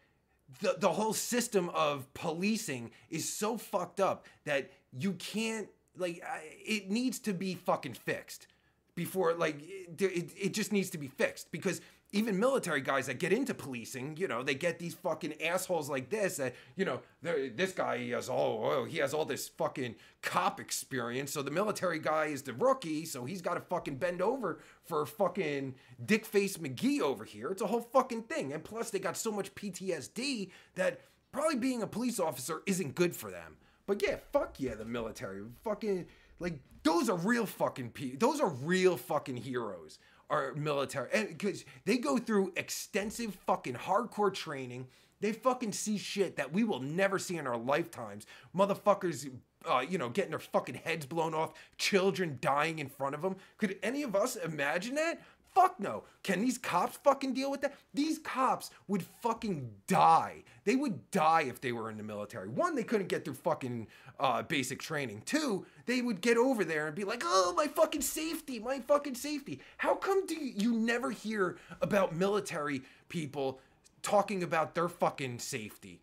the, the whole system of policing is so fucked up that you can't, like, it needs to be fucking fixed before, like, it, it, it just needs to be fixed because even military guys that get into policing, you know, they get these fucking assholes like this that, you know, this guy he has all oh, he has all this fucking cop experience. So the military guy is the rookie, so he's got to fucking bend over for fucking dick face McGee over here. It's a whole fucking thing. And plus they got so much PTSD that probably being a police officer isn't good for them. But yeah, fuck yeah, the military. Fucking like those are real fucking pe- those are real fucking heroes are military. And because they go through extensive fucking hardcore training. They fucking see shit that we will never see in our lifetimes. Motherfuckers uh, you know getting their fucking heads blown off children dying in front of them could any of us imagine that Fuck no. Can these cops fucking deal with that? These cops would fucking die. They would die if they were in the military. One, they couldn't get through fucking uh, basic training. Two, they would get over there and be like, oh, my fucking safety, my fucking safety. How come do you, you never hear about military people talking about their fucking safety?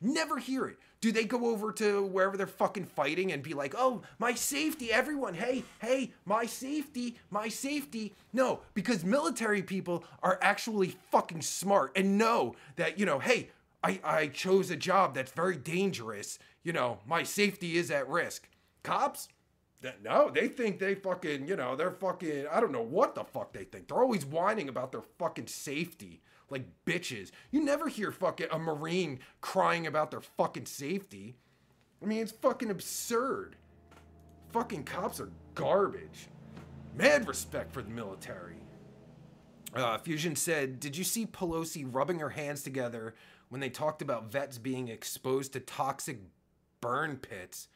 Never hear it. Do they go over to wherever they're fucking fighting and be like, oh, my safety, everyone, hey, hey, my safety, my safety? No, because military people are actually fucking smart and know that, you know, hey, I, I chose a job that's very dangerous. You know, my safety is at risk. Cops? No, they think they fucking, you know, they're fucking, I don't know what the fuck they think. They're always whining about their fucking safety like bitches. You never hear fucking a Marine crying about their fucking safety. I mean, it's fucking absurd. Fucking cops are garbage. Mad respect for the military. Uh, Fusion said, Did you see Pelosi rubbing her hands together when they talked about vets being exposed to toxic burn pits?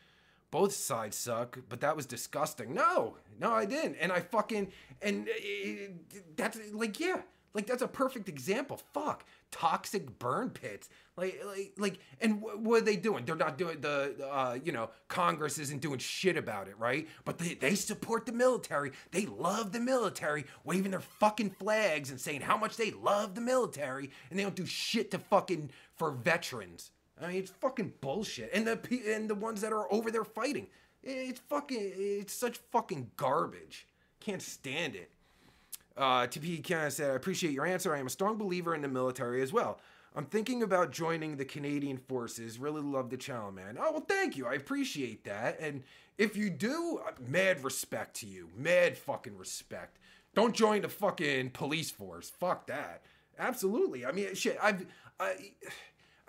Both sides suck, but that was disgusting. No, no, I didn't. And I fucking, and uh, that's like, yeah, like that's a perfect example. Fuck, toxic burn pits. Like, like, like, and wh- what are they doing? They're not doing the, uh, you know, Congress isn't doing shit about it, right? But they they support the military. They love the military, waving their fucking flags and saying how much they love the military, and they don't do shit to fucking for veterans. I mean, it's fucking bullshit. And the and the ones that are over there fighting, it's fucking, it's such fucking garbage. Can't stand it. Uh, TP kind said, I appreciate your answer. I am a strong believer in the military as well. I'm thinking about joining the Canadian Forces. Really love the channel, man. Oh, well, thank you. I appreciate that. And if you do, uh, mad respect to you. Mad fucking respect. Don't join the fucking police force. Fuck that. Absolutely. I mean, shit, I've, I,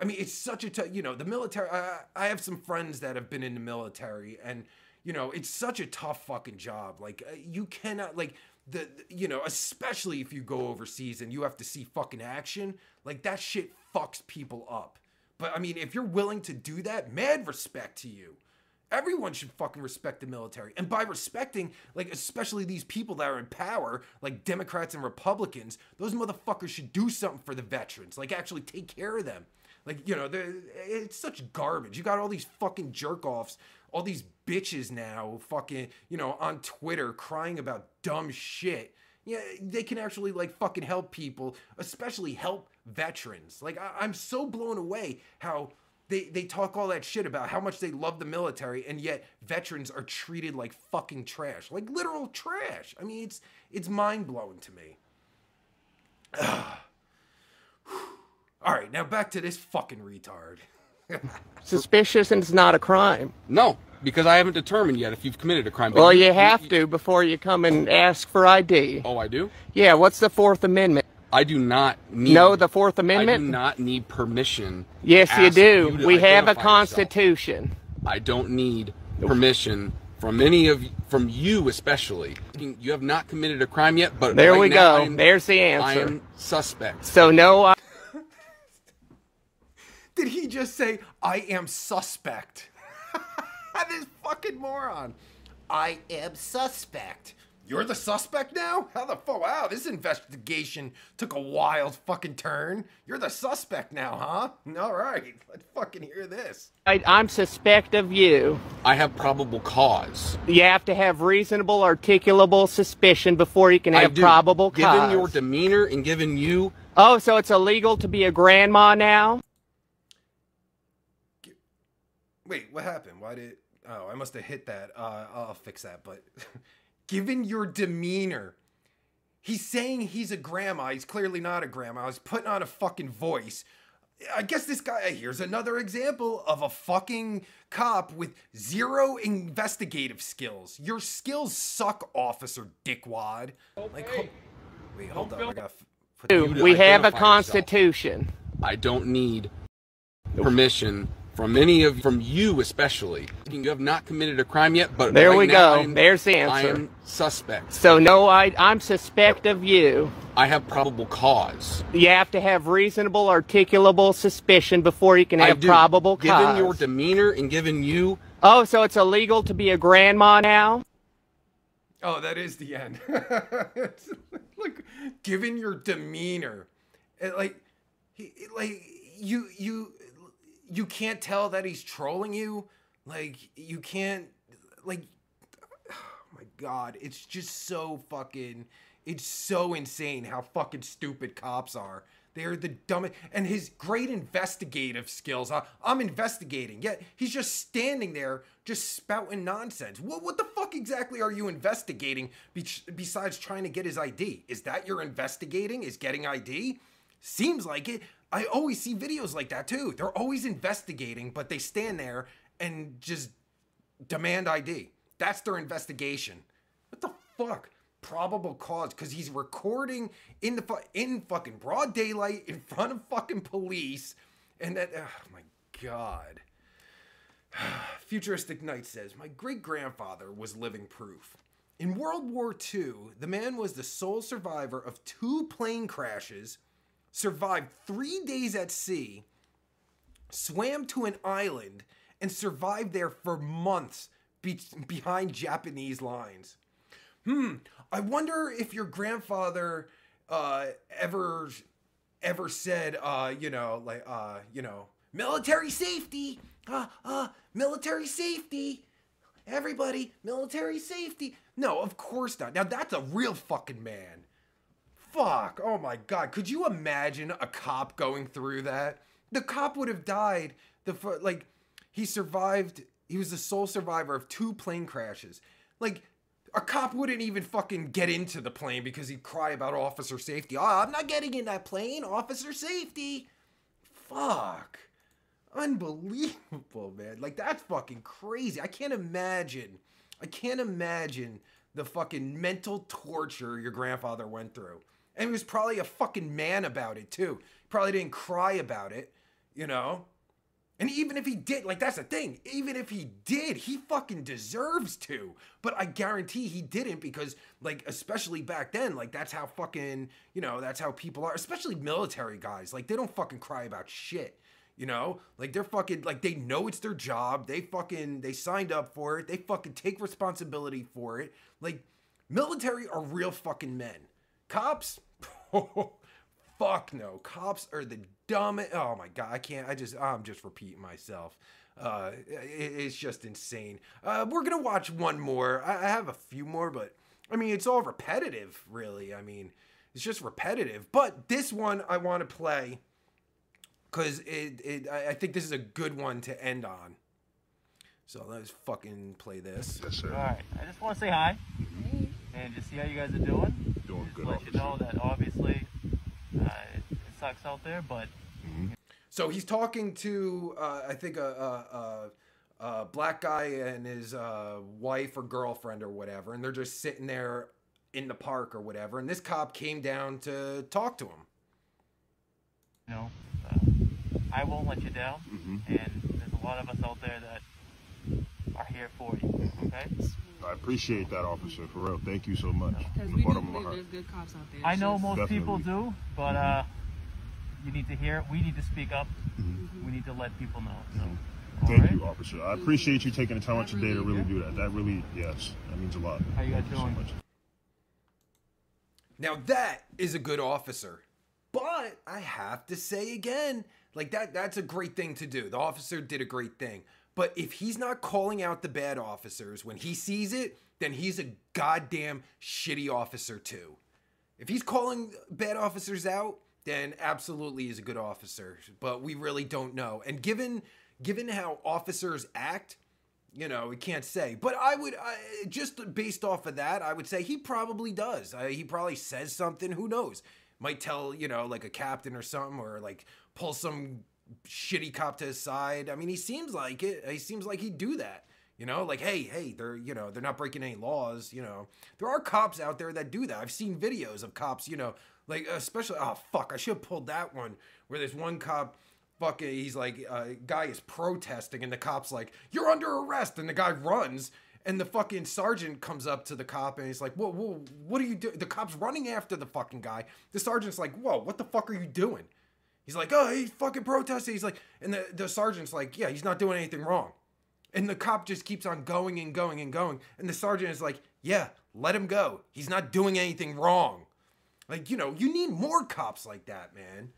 I mean, it's such a, t- you know, the military, I, I have some friends that have been in the military and, you know, it's such a tough fucking job. Like, uh, you cannot, like, the, you know, especially if you go overseas and you have to see fucking action, like, that shit fucks people up. But I mean, if you're willing to do that, mad respect to you. Everyone should fucking respect the military. And by respecting, like, especially these people that are in power, like Democrats and Republicans, those motherfuckers should do something for the veterans. Like, actually take care of them. Like, you know, it's such garbage. You got all these fucking jerk offs, all these bitches now, fucking, you know, on Twitter crying about dumb shit. Yeah, they can actually like fucking help people, especially help veterans. Like I, I'm so blown away how they they talk all that shit about how much they love the military, and yet veterans are treated like fucking trash, like literal trash. I mean, it's it's mind blowing to me. all right, now back to this fucking retard. Suspicious and it's not a crime. No, because I haven't determined yet if you've committed a crime. Well, you have to before you come and ask for ID. Oh, I do? Yeah, what's the Fourth Amendment? I do not need. No, the Fourth Amendment? I do not need permission. Yes, you do. to we have a identify yourself. constitution. I don't need permission from any of from you especially. You have not committed a crime yet, but There right we now go. I am- There's the answer. I am suspect. So no, I- Did he just say, I am suspect? this fucking moron. I am suspect. You're the suspect now? How the fuck? Wow, this investigation took a wild fucking turn. You're the suspect now, huh? All right, let's fucking hear this. I, I'm suspect of you. I have probable cause. You have to have reasonable, articulable suspicion before you can I have do. probable Given cause. Given your demeanor and given you Oh, so it's illegal to be a grandma now? Wait, what happened? Why did? Oh, I must have hit that. Uh, I'll fix that. But given your demeanor, he's saying he's a grandma. He's clearly not a grandma. He's putting on a fucking voice. I guess this guy here's another example of a fucking cop with zero investigative skills. Your skills suck, officer dickwad. Like, ho- wait, hold up. I gotta f- put Dude, the- we have a identify yourself. constitution. I don't need permission from any of from you especially. You have not committed a crime yet, but There right we now go. I am- There's the answer. I answer. am suspect. So no, I, I'm suspect of you. I have probable cause. You have to have reasonable, articulable suspicion before you can I have do. probable Given cause. Given your demeanor and given you Oh, so it's illegal to be a grandma now? Oh, that is the end. Look, given your demeanor, it, like, he, like you, you, you can't tell that he's trolling you. Like, you can't, like, oh my god, it's just so fucking, it's so insane how fucking stupid cops are. They're the dumbest, and his great investigative skills. I, I'm investigating, yet he's just standing there, just spouting nonsense. What, what the fuck exactly are you investigating be- besides trying to get his ID? Is that your investigating? Is getting ID? Seems like it. I always see videos like that too. They're always investigating, but they stand there and just demand ID. That's their investigation. What the fuck? Probable cause because he's recording in the fu- in fucking broad daylight in front of fucking police, and that oh my god. Futuristic Knight says, My great grandfather was living proof. In World War II, the man was the sole survivor of two plane crashes, survived three days at sea, swam to an island, and survived there for months be- behind Japanese lines. Hmm, I wonder if your grandfather uh, ever ever said, uh, you know, like, uh, you know, military safety, uh, uh, military safety. Everybody, military safety. No, of course not. Now that's a real fucking man. Fuck. Oh my god. Could you imagine a cop going through that? The cop would have died. The like he survived. He was the sole survivor of two plane crashes. Like a cop wouldn't even fucking get into the plane because he'd cry about officer safety. Oh, I'm not getting in that plane. Officer safety. Fuck. Unbelievable, man. Like that's fucking crazy. I can't imagine. I can't imagine the fucking mental torture your grandfather went through. And he was probably a fucking man about it too. He probably didn't cry about it, you know? And even if he did, like that's the thing. Even if he did, he fucking deserves to. But I guarantee he didn't because, like, especially back then, like that's how fucking, you know, that's how people are. Especially military guys. Like they don't fucking cry about shit. You know, like they're fucking like they know it's their job. They fucking they signed up for it. They fucking take responsibility for it. Like military are real fucking men. Cops, fuck no. Cops are the dumbest. Oh my god, I can't. I just I'm just repeating myself. Uh, it, it's just insane. Uh, we're gonna watch one more. I, I have a few more, but I mean it's all repetitive, really. I mean it's just repetitive. But this one I want to play because it, it I I think this is a good one to end on. So let's fucking play this. Yes, sir. All right. I just want to say hi and just see how you guys are doing. Doing good. Let you know that obviously uh, it, it sucks out there, but So he's talking to, uh, I think, a, a, a, a black guy and his uh, wife or girlfriend or whatever, and they're just sitting there in the park or whatever. And this cop came down to talk to him. You know, uh, I won't let you down, and there's a lot of us out there that are here for you. Okay. I appreciate that, officer. For real, thank you so much. Because From we the bottom do of my heart. believe There's good cops out there. I know just- most people do, but uh, you need to hear it. We need to speak up. Mm-hmm. We need to let people know. So, Thank you, officer. I appreciate you taking the time out your day to really do that. That really, yes, that means a lot. How you guys Thank so doing? much. Now that is a good officer. But I have to say again, like that that's a great thing to do. The officer did a great thing. But if he's not calling out the bad officers when he sees it, then he's a goddamn shitty officer too. If he's calling bad officers out, then absolutely is a good officer. But we really don't know. And given given how officers act, you know, we can't say. But I would, I, just based off of that, I would say he probably does. Uh, he probably says something. Who knows? Might tell, you know, like a captain or something, or like pull some shitty cop to his side. I mean, he seems like it. He seems like he'd do that. You know, like, hey, hey, they're, you know, they're not breaking any laws. You know, there are cops out there that do that. I've seen videos of cops, you know, like, especially, oh, fuck, I should have pulled that one where there's one cop fucking he's like uh, guy is protesting and the cop's like you're under arrest and the guy runs and the fucking sergeant comes up to the cop and he's like whoa whoa what are you doing the cop's running after the fucking guy the sergeant's like whoa what the fuck are you doing he's like oh he's fucking protesting. He's like and the, the sergeant's like yeah he's not doing anything wrong. And the cop just keeps on going and going and going. And the sergeant is like yeah let him go. He's not doing anything wrong. Like you know you need more cops like that man.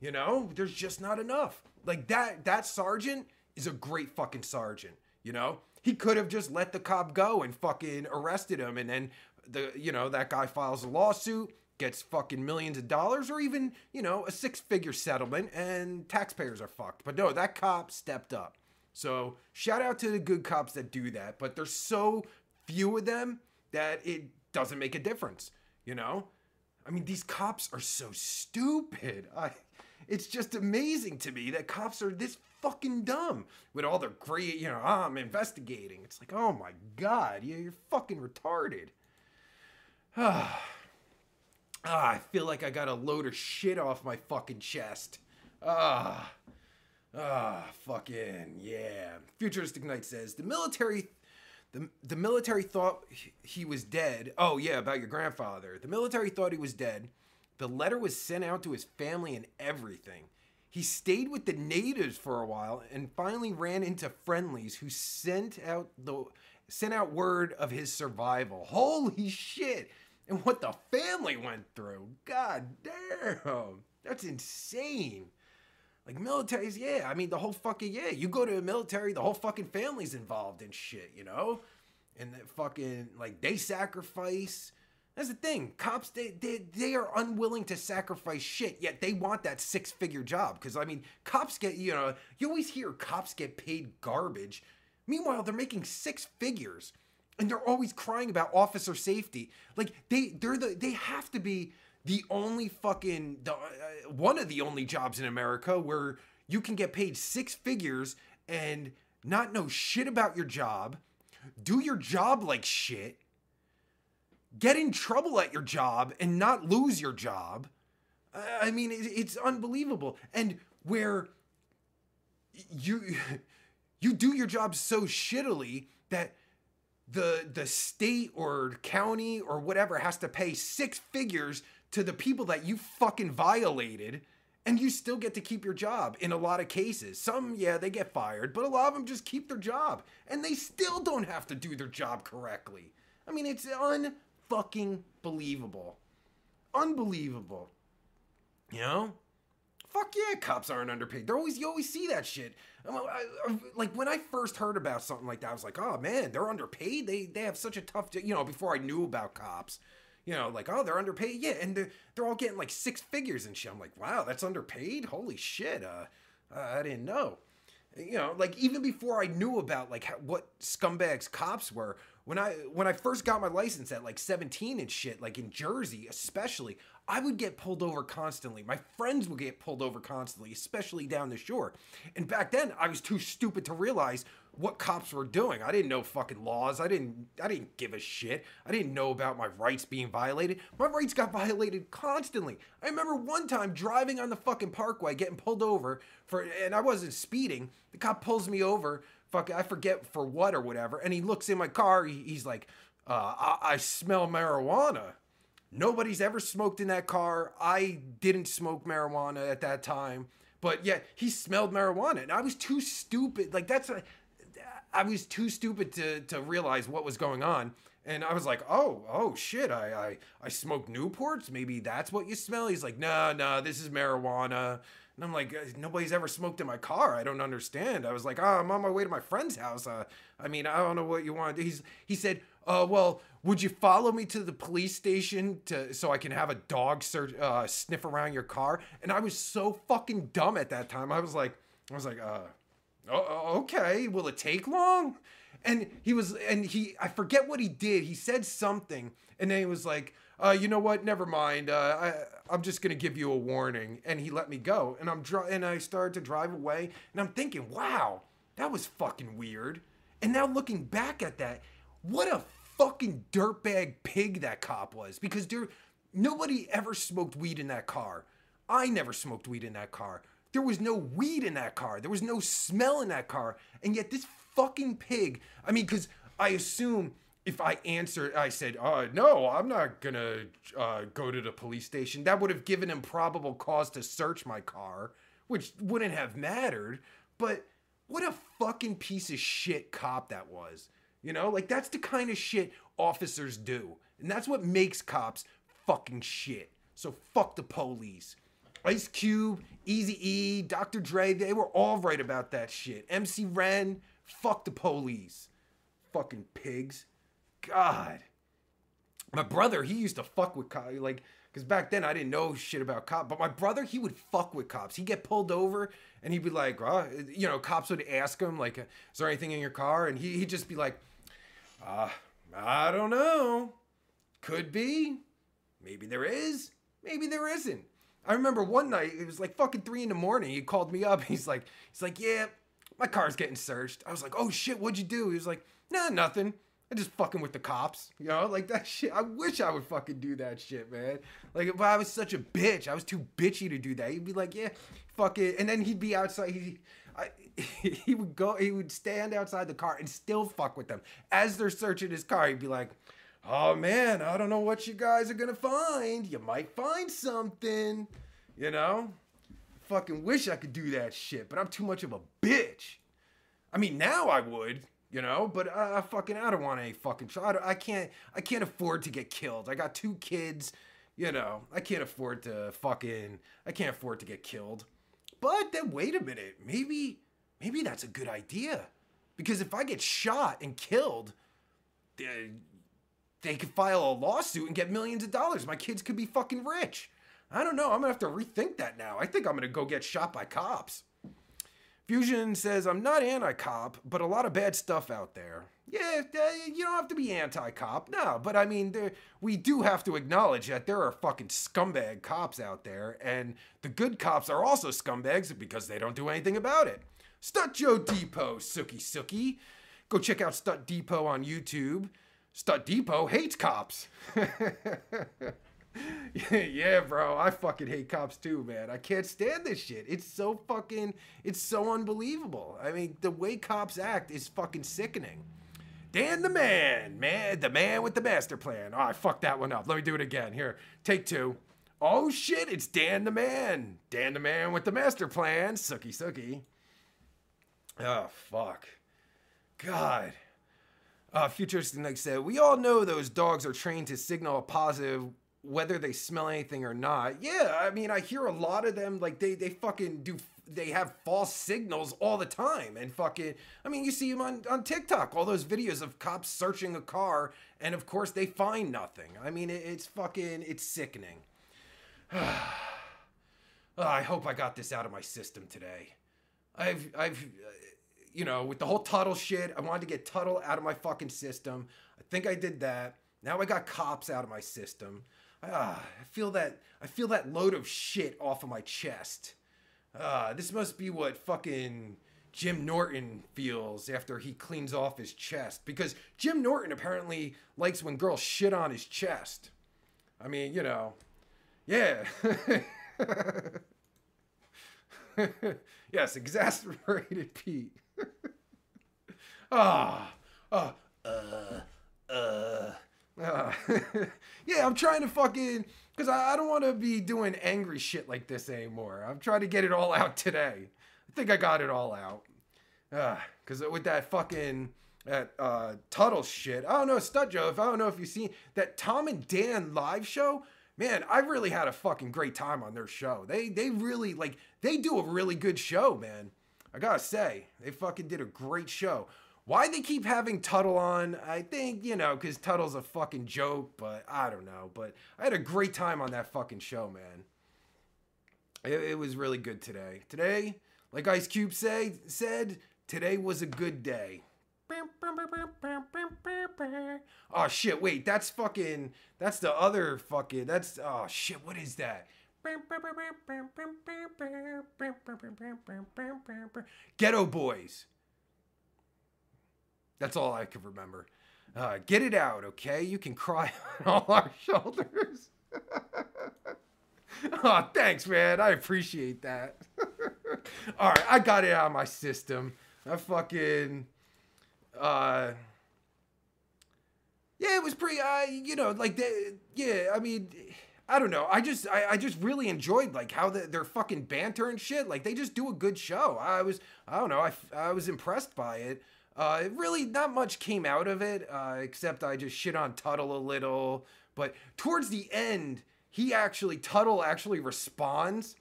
You know, there's just not enough. Like that that sergeant is a great fucking sergeant, you know? He could have just let the cop go and fucking arrested him. And then the you know, that guy files a lawsuit, gets fucking millions of dollars or even, you know, a six-figure settlement and taxpayers are fucked. But no, that cop stepped up. So, shout out to the good cops that do that, but there's so few of them that it doesn't make a difference, you know? I mean, these cops are so stupid. I, it's just amazing to me that cops are this fucking dumb with all their great, you know, "Ah, I'm investigating. It's like, oh my god, you- you're fucking retarded. Ah, I feel like I got a load of shit off my fucking chest. Ah, ah, fucking yeah. Futuristic Knight says the military the, the military thought he was dead. Oh, yeah, about your grandfather. The military thought he was dead. The letter was sent out to his family and everything. He stayed with the natives for a while and finally ran into friendlies who sent out the sent out word of his survival. Holy shit. And what the family went through. God damn. That's insane. Like militaries, yeah. I mean, the whole fucking yeah. You go to the military, the whole fucking family's involved in shit, you know. And that fucking like they sacrifice. That's the thing. Cops, they they they are unwilling to sacrifice shit, yet they want that six figure job. Because I mean, cops get you know you always hear cops get paid garbage. Meanwhile, they're making six figures, and they're always crying about officer safety. Like they they're the they have to be the only fucking the, uh, one of the only jobs in America where you can get paid six figures and not know shit about your job, do your job like shit, get in trouble at your job and not lose your job. I mean, it's unbelievable. And where you you do your job so shittily that the the state or county or whatever has to pay six figures to the people that you fucking violated and you still get to keep your job in a lot of cases. Some yeah, they get fired, but a lot of them just keep their job and they still don't have to do their job correctly. I mean, it's unfucking believable. Unbelievable. You know? Fuck yeah, cops aren't underpaid. They're always you always see that shit. I, I- like when I first heard about something like that, I was like, oh man, they're underpaid. They they have such a tough, j-" you know. Before I knew about cops, you know, like oh they're underpaid, yeah, and they're they're all getting like six figures and shit. I'm like, wow, that's underpaid. Holy shit, uh, I didn't know. You know, like even before I knew about like how, what scumbags cops were, when I when I first got my license at like 17 and shit, like in Jersey especially, I would get pulled over constantly. My friends would get pulled over constantly, especially down the shore. And back then, I was too stupid to realize what cops were doing. I didn't know fucking laws. I didn't I didn't give a shit. I didn't know about my rights being violated. My rights got violated constantly. I remember one time driving on the fucking parkway getting pulled over for and I wasn't speeding. The cop pulls me over fuck, I forget for what or whatever. And he looks in my car. He, he's like, uh, I, I smell marijuana. Nobody's ever smoked in that car. I didn't smoke marijuana at that time, but yet he smelled marijuana, and I was too stupid. Like that's, a, I was too stupid to to realize what was going on. And I was like, oh, oh shit, I I, I smoke Newports. Maybe that's what you smell. He's like, no, no, this is marijuana. And I'm like, nobody's ever smoked in my car. I don't understand. I was like, oh, I'm on my way to my friend's house. Uh, I mean, I don't know what you want. He's he said, uh, well, would you follow me to the police station to so I can have a dog search uh, sniff around your car? And I was so fucking dumb at that time. I was like, I was like, uh, oh, okay. Will it take long? And he was, and he, I forget what he did. He said something, and then he was like, uh, you know what? Never mind. Uh, I, I'm just gonna give you a warning. And he let me go. And I'm dri- and I started to drive away. And I'm thinking, wow, that was fucking weird. And now looking back at that, what a fucking dirtbag pig that cop was. Because there, nobody ever smoked weed in that car. I never smoked weed in that car. There was no weed in that car. There was no smell in that car. And yet this fucking pig, I mean, because I assume if I answered, I said, uh, no, I'm not gonna uh, go to the police station, that would have given him probable cause to search my car, which wouldn't have mattered. But what a fucking piece of shit cop that was. You know, like that's the kind of shit officers do. And that's what makes cops fucking shit. So fuck the police. Ice Cube, Easy E, Dr. Dre, they were all right about that shit. MC Ren, fuck the police. Fucking pigs. God. My brother, he used to fuck with cops. Like, because back then I didn't know shit about cops. But my brother, he would fuck with cops. He'd get pulled over and he'd be like, oh, you know, cops would ask him, like, is there anything in your car? And he, he'd just be like, uh, I don't know. Could be. Maybe there is. Maybe there isn't. I remember one night, it was like fucking three in the morning. He called me up. He's like, he's like, yeah, my car's getting searched. I was like, oh shit, what'd you do? He was like, nah, nothing. I just fucking with the cops, you know, like that shit. I wish I would fucking do that shit, man. Like, but I was such a bitch. I was too bitchy to do that. He'd be like, yeah, fuck it, and then he'd be outside. He, I, he would go. He would stand outside the car and still fuck with them as they're searching his car. He'd be like, oh man, I don't know what you guys are gonna find. You might find something, you know. Fucking wish I could do that shit, but I'm too much of a bitch. I mean, now I would, you know, but I, I fucking I don't want any fucking try. I can't I can't afford to get killed. I got two kids, you know. I can't afford to fucking I can't afford to get killed. But then wait a minute, maybe maybe that's a good idea. Because if I get shot and killed, they, they could file a lawsuit and get millions of dollars. My kids could be fucking rich. I don't know. I'm gonna have to rethink that now. I think I'm gonna go get shot by cops. Fusion says, I'm not anti cop, but a lot of bad stuff out there. Yeah, uh, you don't have to be anti cop. No, but I mean, there, we do have to acknowledge that there are fucking scumbag cops out there, and the good cops are also scumbags because they don't do anything about it. Stunt Joe Depot, Sookie Sookie. Go check out Stunt Depot on YouTube. Stunt Depot hates cops. yeah, bro. I fucking hate cops too, man. I can't stand this shit. It's so fucking, it's so unbelievable. I mean, the way cops act is fucking sickening. Dan the man, man, the man with the master plan. Oh, I fucked that one up. Let me do it again. Here, take two. Oh shit, it's Dan the man. Dan the man with the master plan. Sookie Sookie. Oh, fuck. God. Uh, Futuristic Nick said, We all know those dogs are trained to signal a positive whether they smell anything or not. Yeah, I mean, I hear a lot of them like they they fucking do they have false signals all the time and fucking I mean, you see them on on TikTok, all those videos of cops searching a car and of course they find nothing. I mean, it, it's fucking it's sickening. oh, I hope I got this out of my system today. I've I've you know, with the whole Tuttle shit, I wanted to get Tuttle out of my fucking system. I think I did that. Now I got cops out of my system. Ah, I feel that I feel that load of shit off of my chest. Ah, this must be what fucking Jim Norton feels after he cleans off his chest because Jim Norton apparently likes when girls shit on his chest. I mean, you know, yeah. yes, exasperated Pete. Ah, ah, uh, uh, uh. yeah, I'm trying to fucking, because I, I don't want to be doing angry shit like this anymore. I'm trying to get it all out today. I think I got it all out. Because with that fucking, that uh, Tuttle shit, I don't know, Stud Joe, if I don't know if you've seen that Tom and Dan live show, man, I really had a fucking great time on their show. They they really like they do a really good show, man. I gotta say, they fucking did a great show. Why they keep having Tuttle on? I think you know because Tuttle's a fucking joke, but I don't know. But I had a great time on that fucking show, man. It, it was really good today. Today, like Ice Cube say said, today was a good day. Oh shit, wait, that's fucking that's the other fucking that's oh shit, what is that? Geto Boys. That's all I can remember. Uh, get it out, okay? You can cry on all our shoulders. oh, thanks, man. I appreciate that. all right, I got it out of my system. I fucking uh yeah it was pretty uh you know like they, yeah i mean i don't know. I just i, I just really enjoyed like how the, their fucking banter and shit. Like they just do a good show. I was i don't know i, I was impressed by it. Uh really not much came out of it uh except i just shit on tuttle a little. But towards the end he actually tuttle actually responds.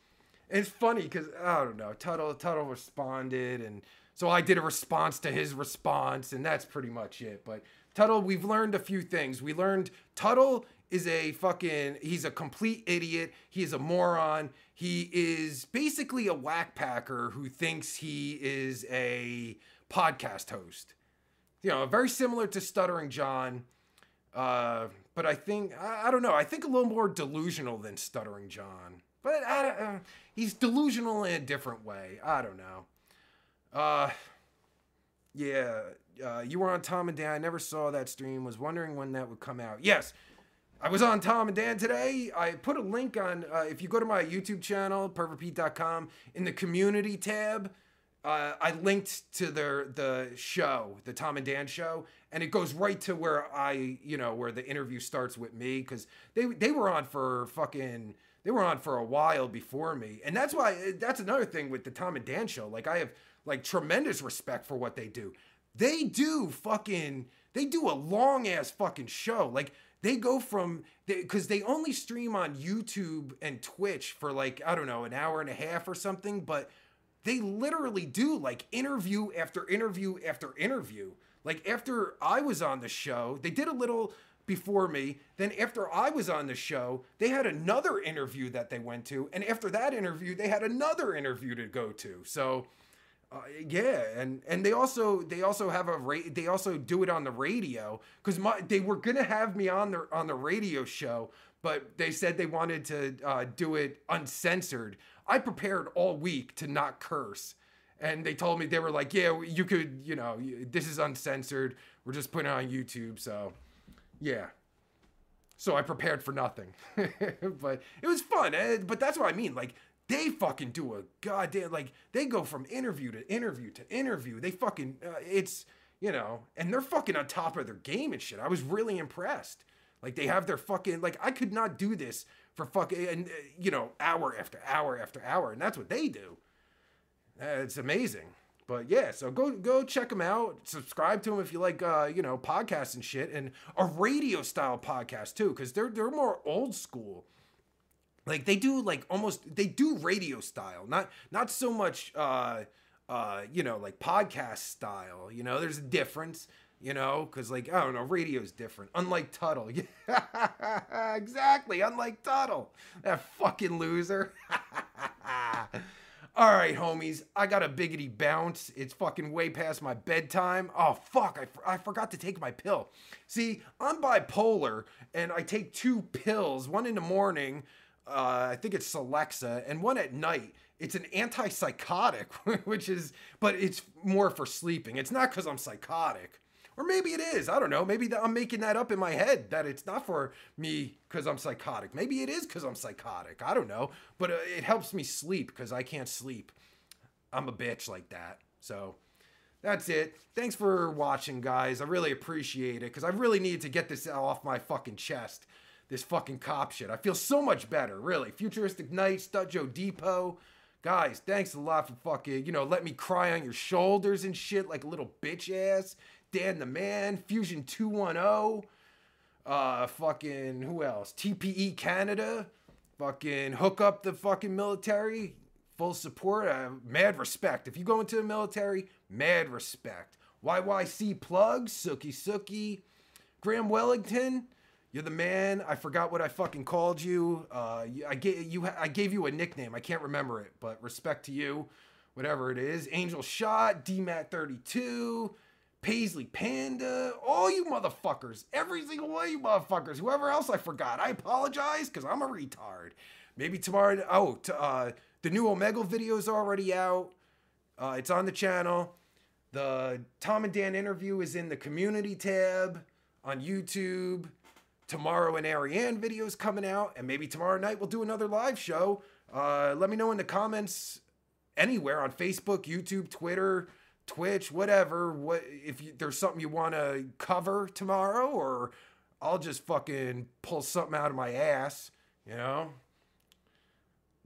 It's funny because i don't know tuttle tuttle responded and so I did a response to his response, and that's pretty much it. But Tuttle, we've learned a few things. We learned Tuttle is a fucking, he's a complete idiot. He is a moron. He is basically a whackpacker who thinks he is a podcast host. You know, very similar to Stuttering John. Uh, but I think, I, I, don't know, I think a little more delusional than Stuttering John. But I, uh, he's delusional in a different way. I don't know. Uh, yeah, uh, you were on Tom and Dan. I never saw that stream. Was wondering when that would come out. Yes, I was on Tom and Dan today. I put a link on. Uh, if you go to my YouTube channel, pervertpete.com, in the community tab, uh, I linked to their the show, the Tom and Dan show, and it goes right to where I, you know, where the interview starts with me because they they were on for fucking they were on for a while before me, and that's why that's another thing with the Tom and Dan show. Like I have like tremendous respect for what they do. They do fucking they do a long ass fucking show. Like they go from because they, they, only stream on YouTube and Twitch for like I don't know an hour and a half or something, but they literally do like interview after interview after interview. Like after I was on the show, they did a little before me. Then after I was on the show, they had another interview that they went to, and after that interview, they had another interview to go to. So uh, yeah, and and they also they also have a they also do it on the radio because my they were gonna have me on their on the radio show, but they said they wanted to uh, do it uncensored. I prepared all week to not curse, and they told me they were like, yeah, you could, you know, this is uncensored. We're just putting it on YouTube, so yeah. So I prepared for nothing, but it was fun. Eh, but that's what I mean. Like they fucking do a goddamn like they go from interview to interview to interview. They fucking uh, it's you know, and they're fucking on top of their game and shit. I was really impressed. Like they have their fucking like I could not do this for fucking and uh, you know hour after hour after hour, and that's what they do. Uh, it's amazing. But yeah, so go go check them out. Subscribe to them if you like, uh, you know, podcasts and shit, and a radio style podcast too, because they're they're more old school like they do like almost they do radio style not not so much uh uh you know like podcast style you know there's a difference you know because like i don't know radio's different unlike tuttle yeah exactly unlike tuttle that fucking loser All right, homies, I got a biggity bounce. It's fucking way past my bedtime. Oh, fuck, I, I forgot to take my pill. See, I'm bipolar and I take two pills, one in the morning, uh, I think it's Celexa, and one at night. It's an antipsychotic, which is, but it's more for sleeping. It's not because I'm psychotic. Or maybe it is. I don't know. Maybe I'm making that up in my head that it's not for me because I'm psychotic. Maybe it is because I'm psychotic. I don't know. But uh, it helps me sleep because I can't sleep. I'm a bitch like that. So that's it. Thanks for watching, guys. I really appreciate it because I really need to get this off my fucking chest. This fucking cop shit. I feel so much better, really. Futuristic Knight, Joe Depot. Guys, thanks a lot for fucking, you know, let me cry on your shoulders and shit like a little bitch ass. Dan the Man, Fusion 210, uh, fucking, who else? TPE Canada, fucking hook up the fucking military, full support, uh, mad respect. If you go into the military, mad respect. YYC plugs, Sookie Sookie, Graham Wellington, you're the man. I forgot what I fucking called you. Uh, I gave you. I gave you a nickname. I can't remember it, but respect to you, whatever it is. Angel Shot, DMAT32, Paisley Panda, all you motherfuckers, every single one of you motherfuckers, whoever else I forgot. I apologize because I'm a retard. Maybe tomorrow. Oh, t- uh, the new Omegle video is already out. Uh, it's on the channel. The Tom and Dan interview is in the community tab on YouTube. Tomorrow an Ariane video is coming out, and maybe tomorrow night we'll do another live show. Uh, let me know in the comments anywhere on Facebook, YouTube, Twitter, Twitch, whatever. What if you, there's something you want to cover tomorrow, or I'll just fucking pull something out of my ass, you know?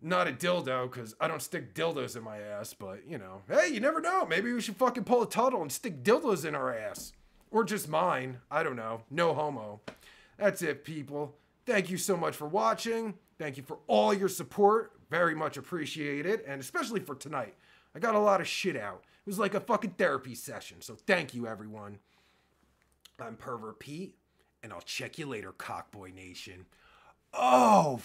Not a dildo, because I don't stick dildos in my ass, but you know, hey, you never know. Maybe we should fucking pull a Tuttle and stick dildos in our ass. Or just mine. I don't know. No homo. That's it, people. Thank you so much for watching. Thank you for all your support. Very much appreciated. And especially for tonight. I got a lot of shit out. It was like a fucking therapy session. So thank you, everyone. I'm Pervert Pete, and I'll check you later, Cockboy Nation. Oh,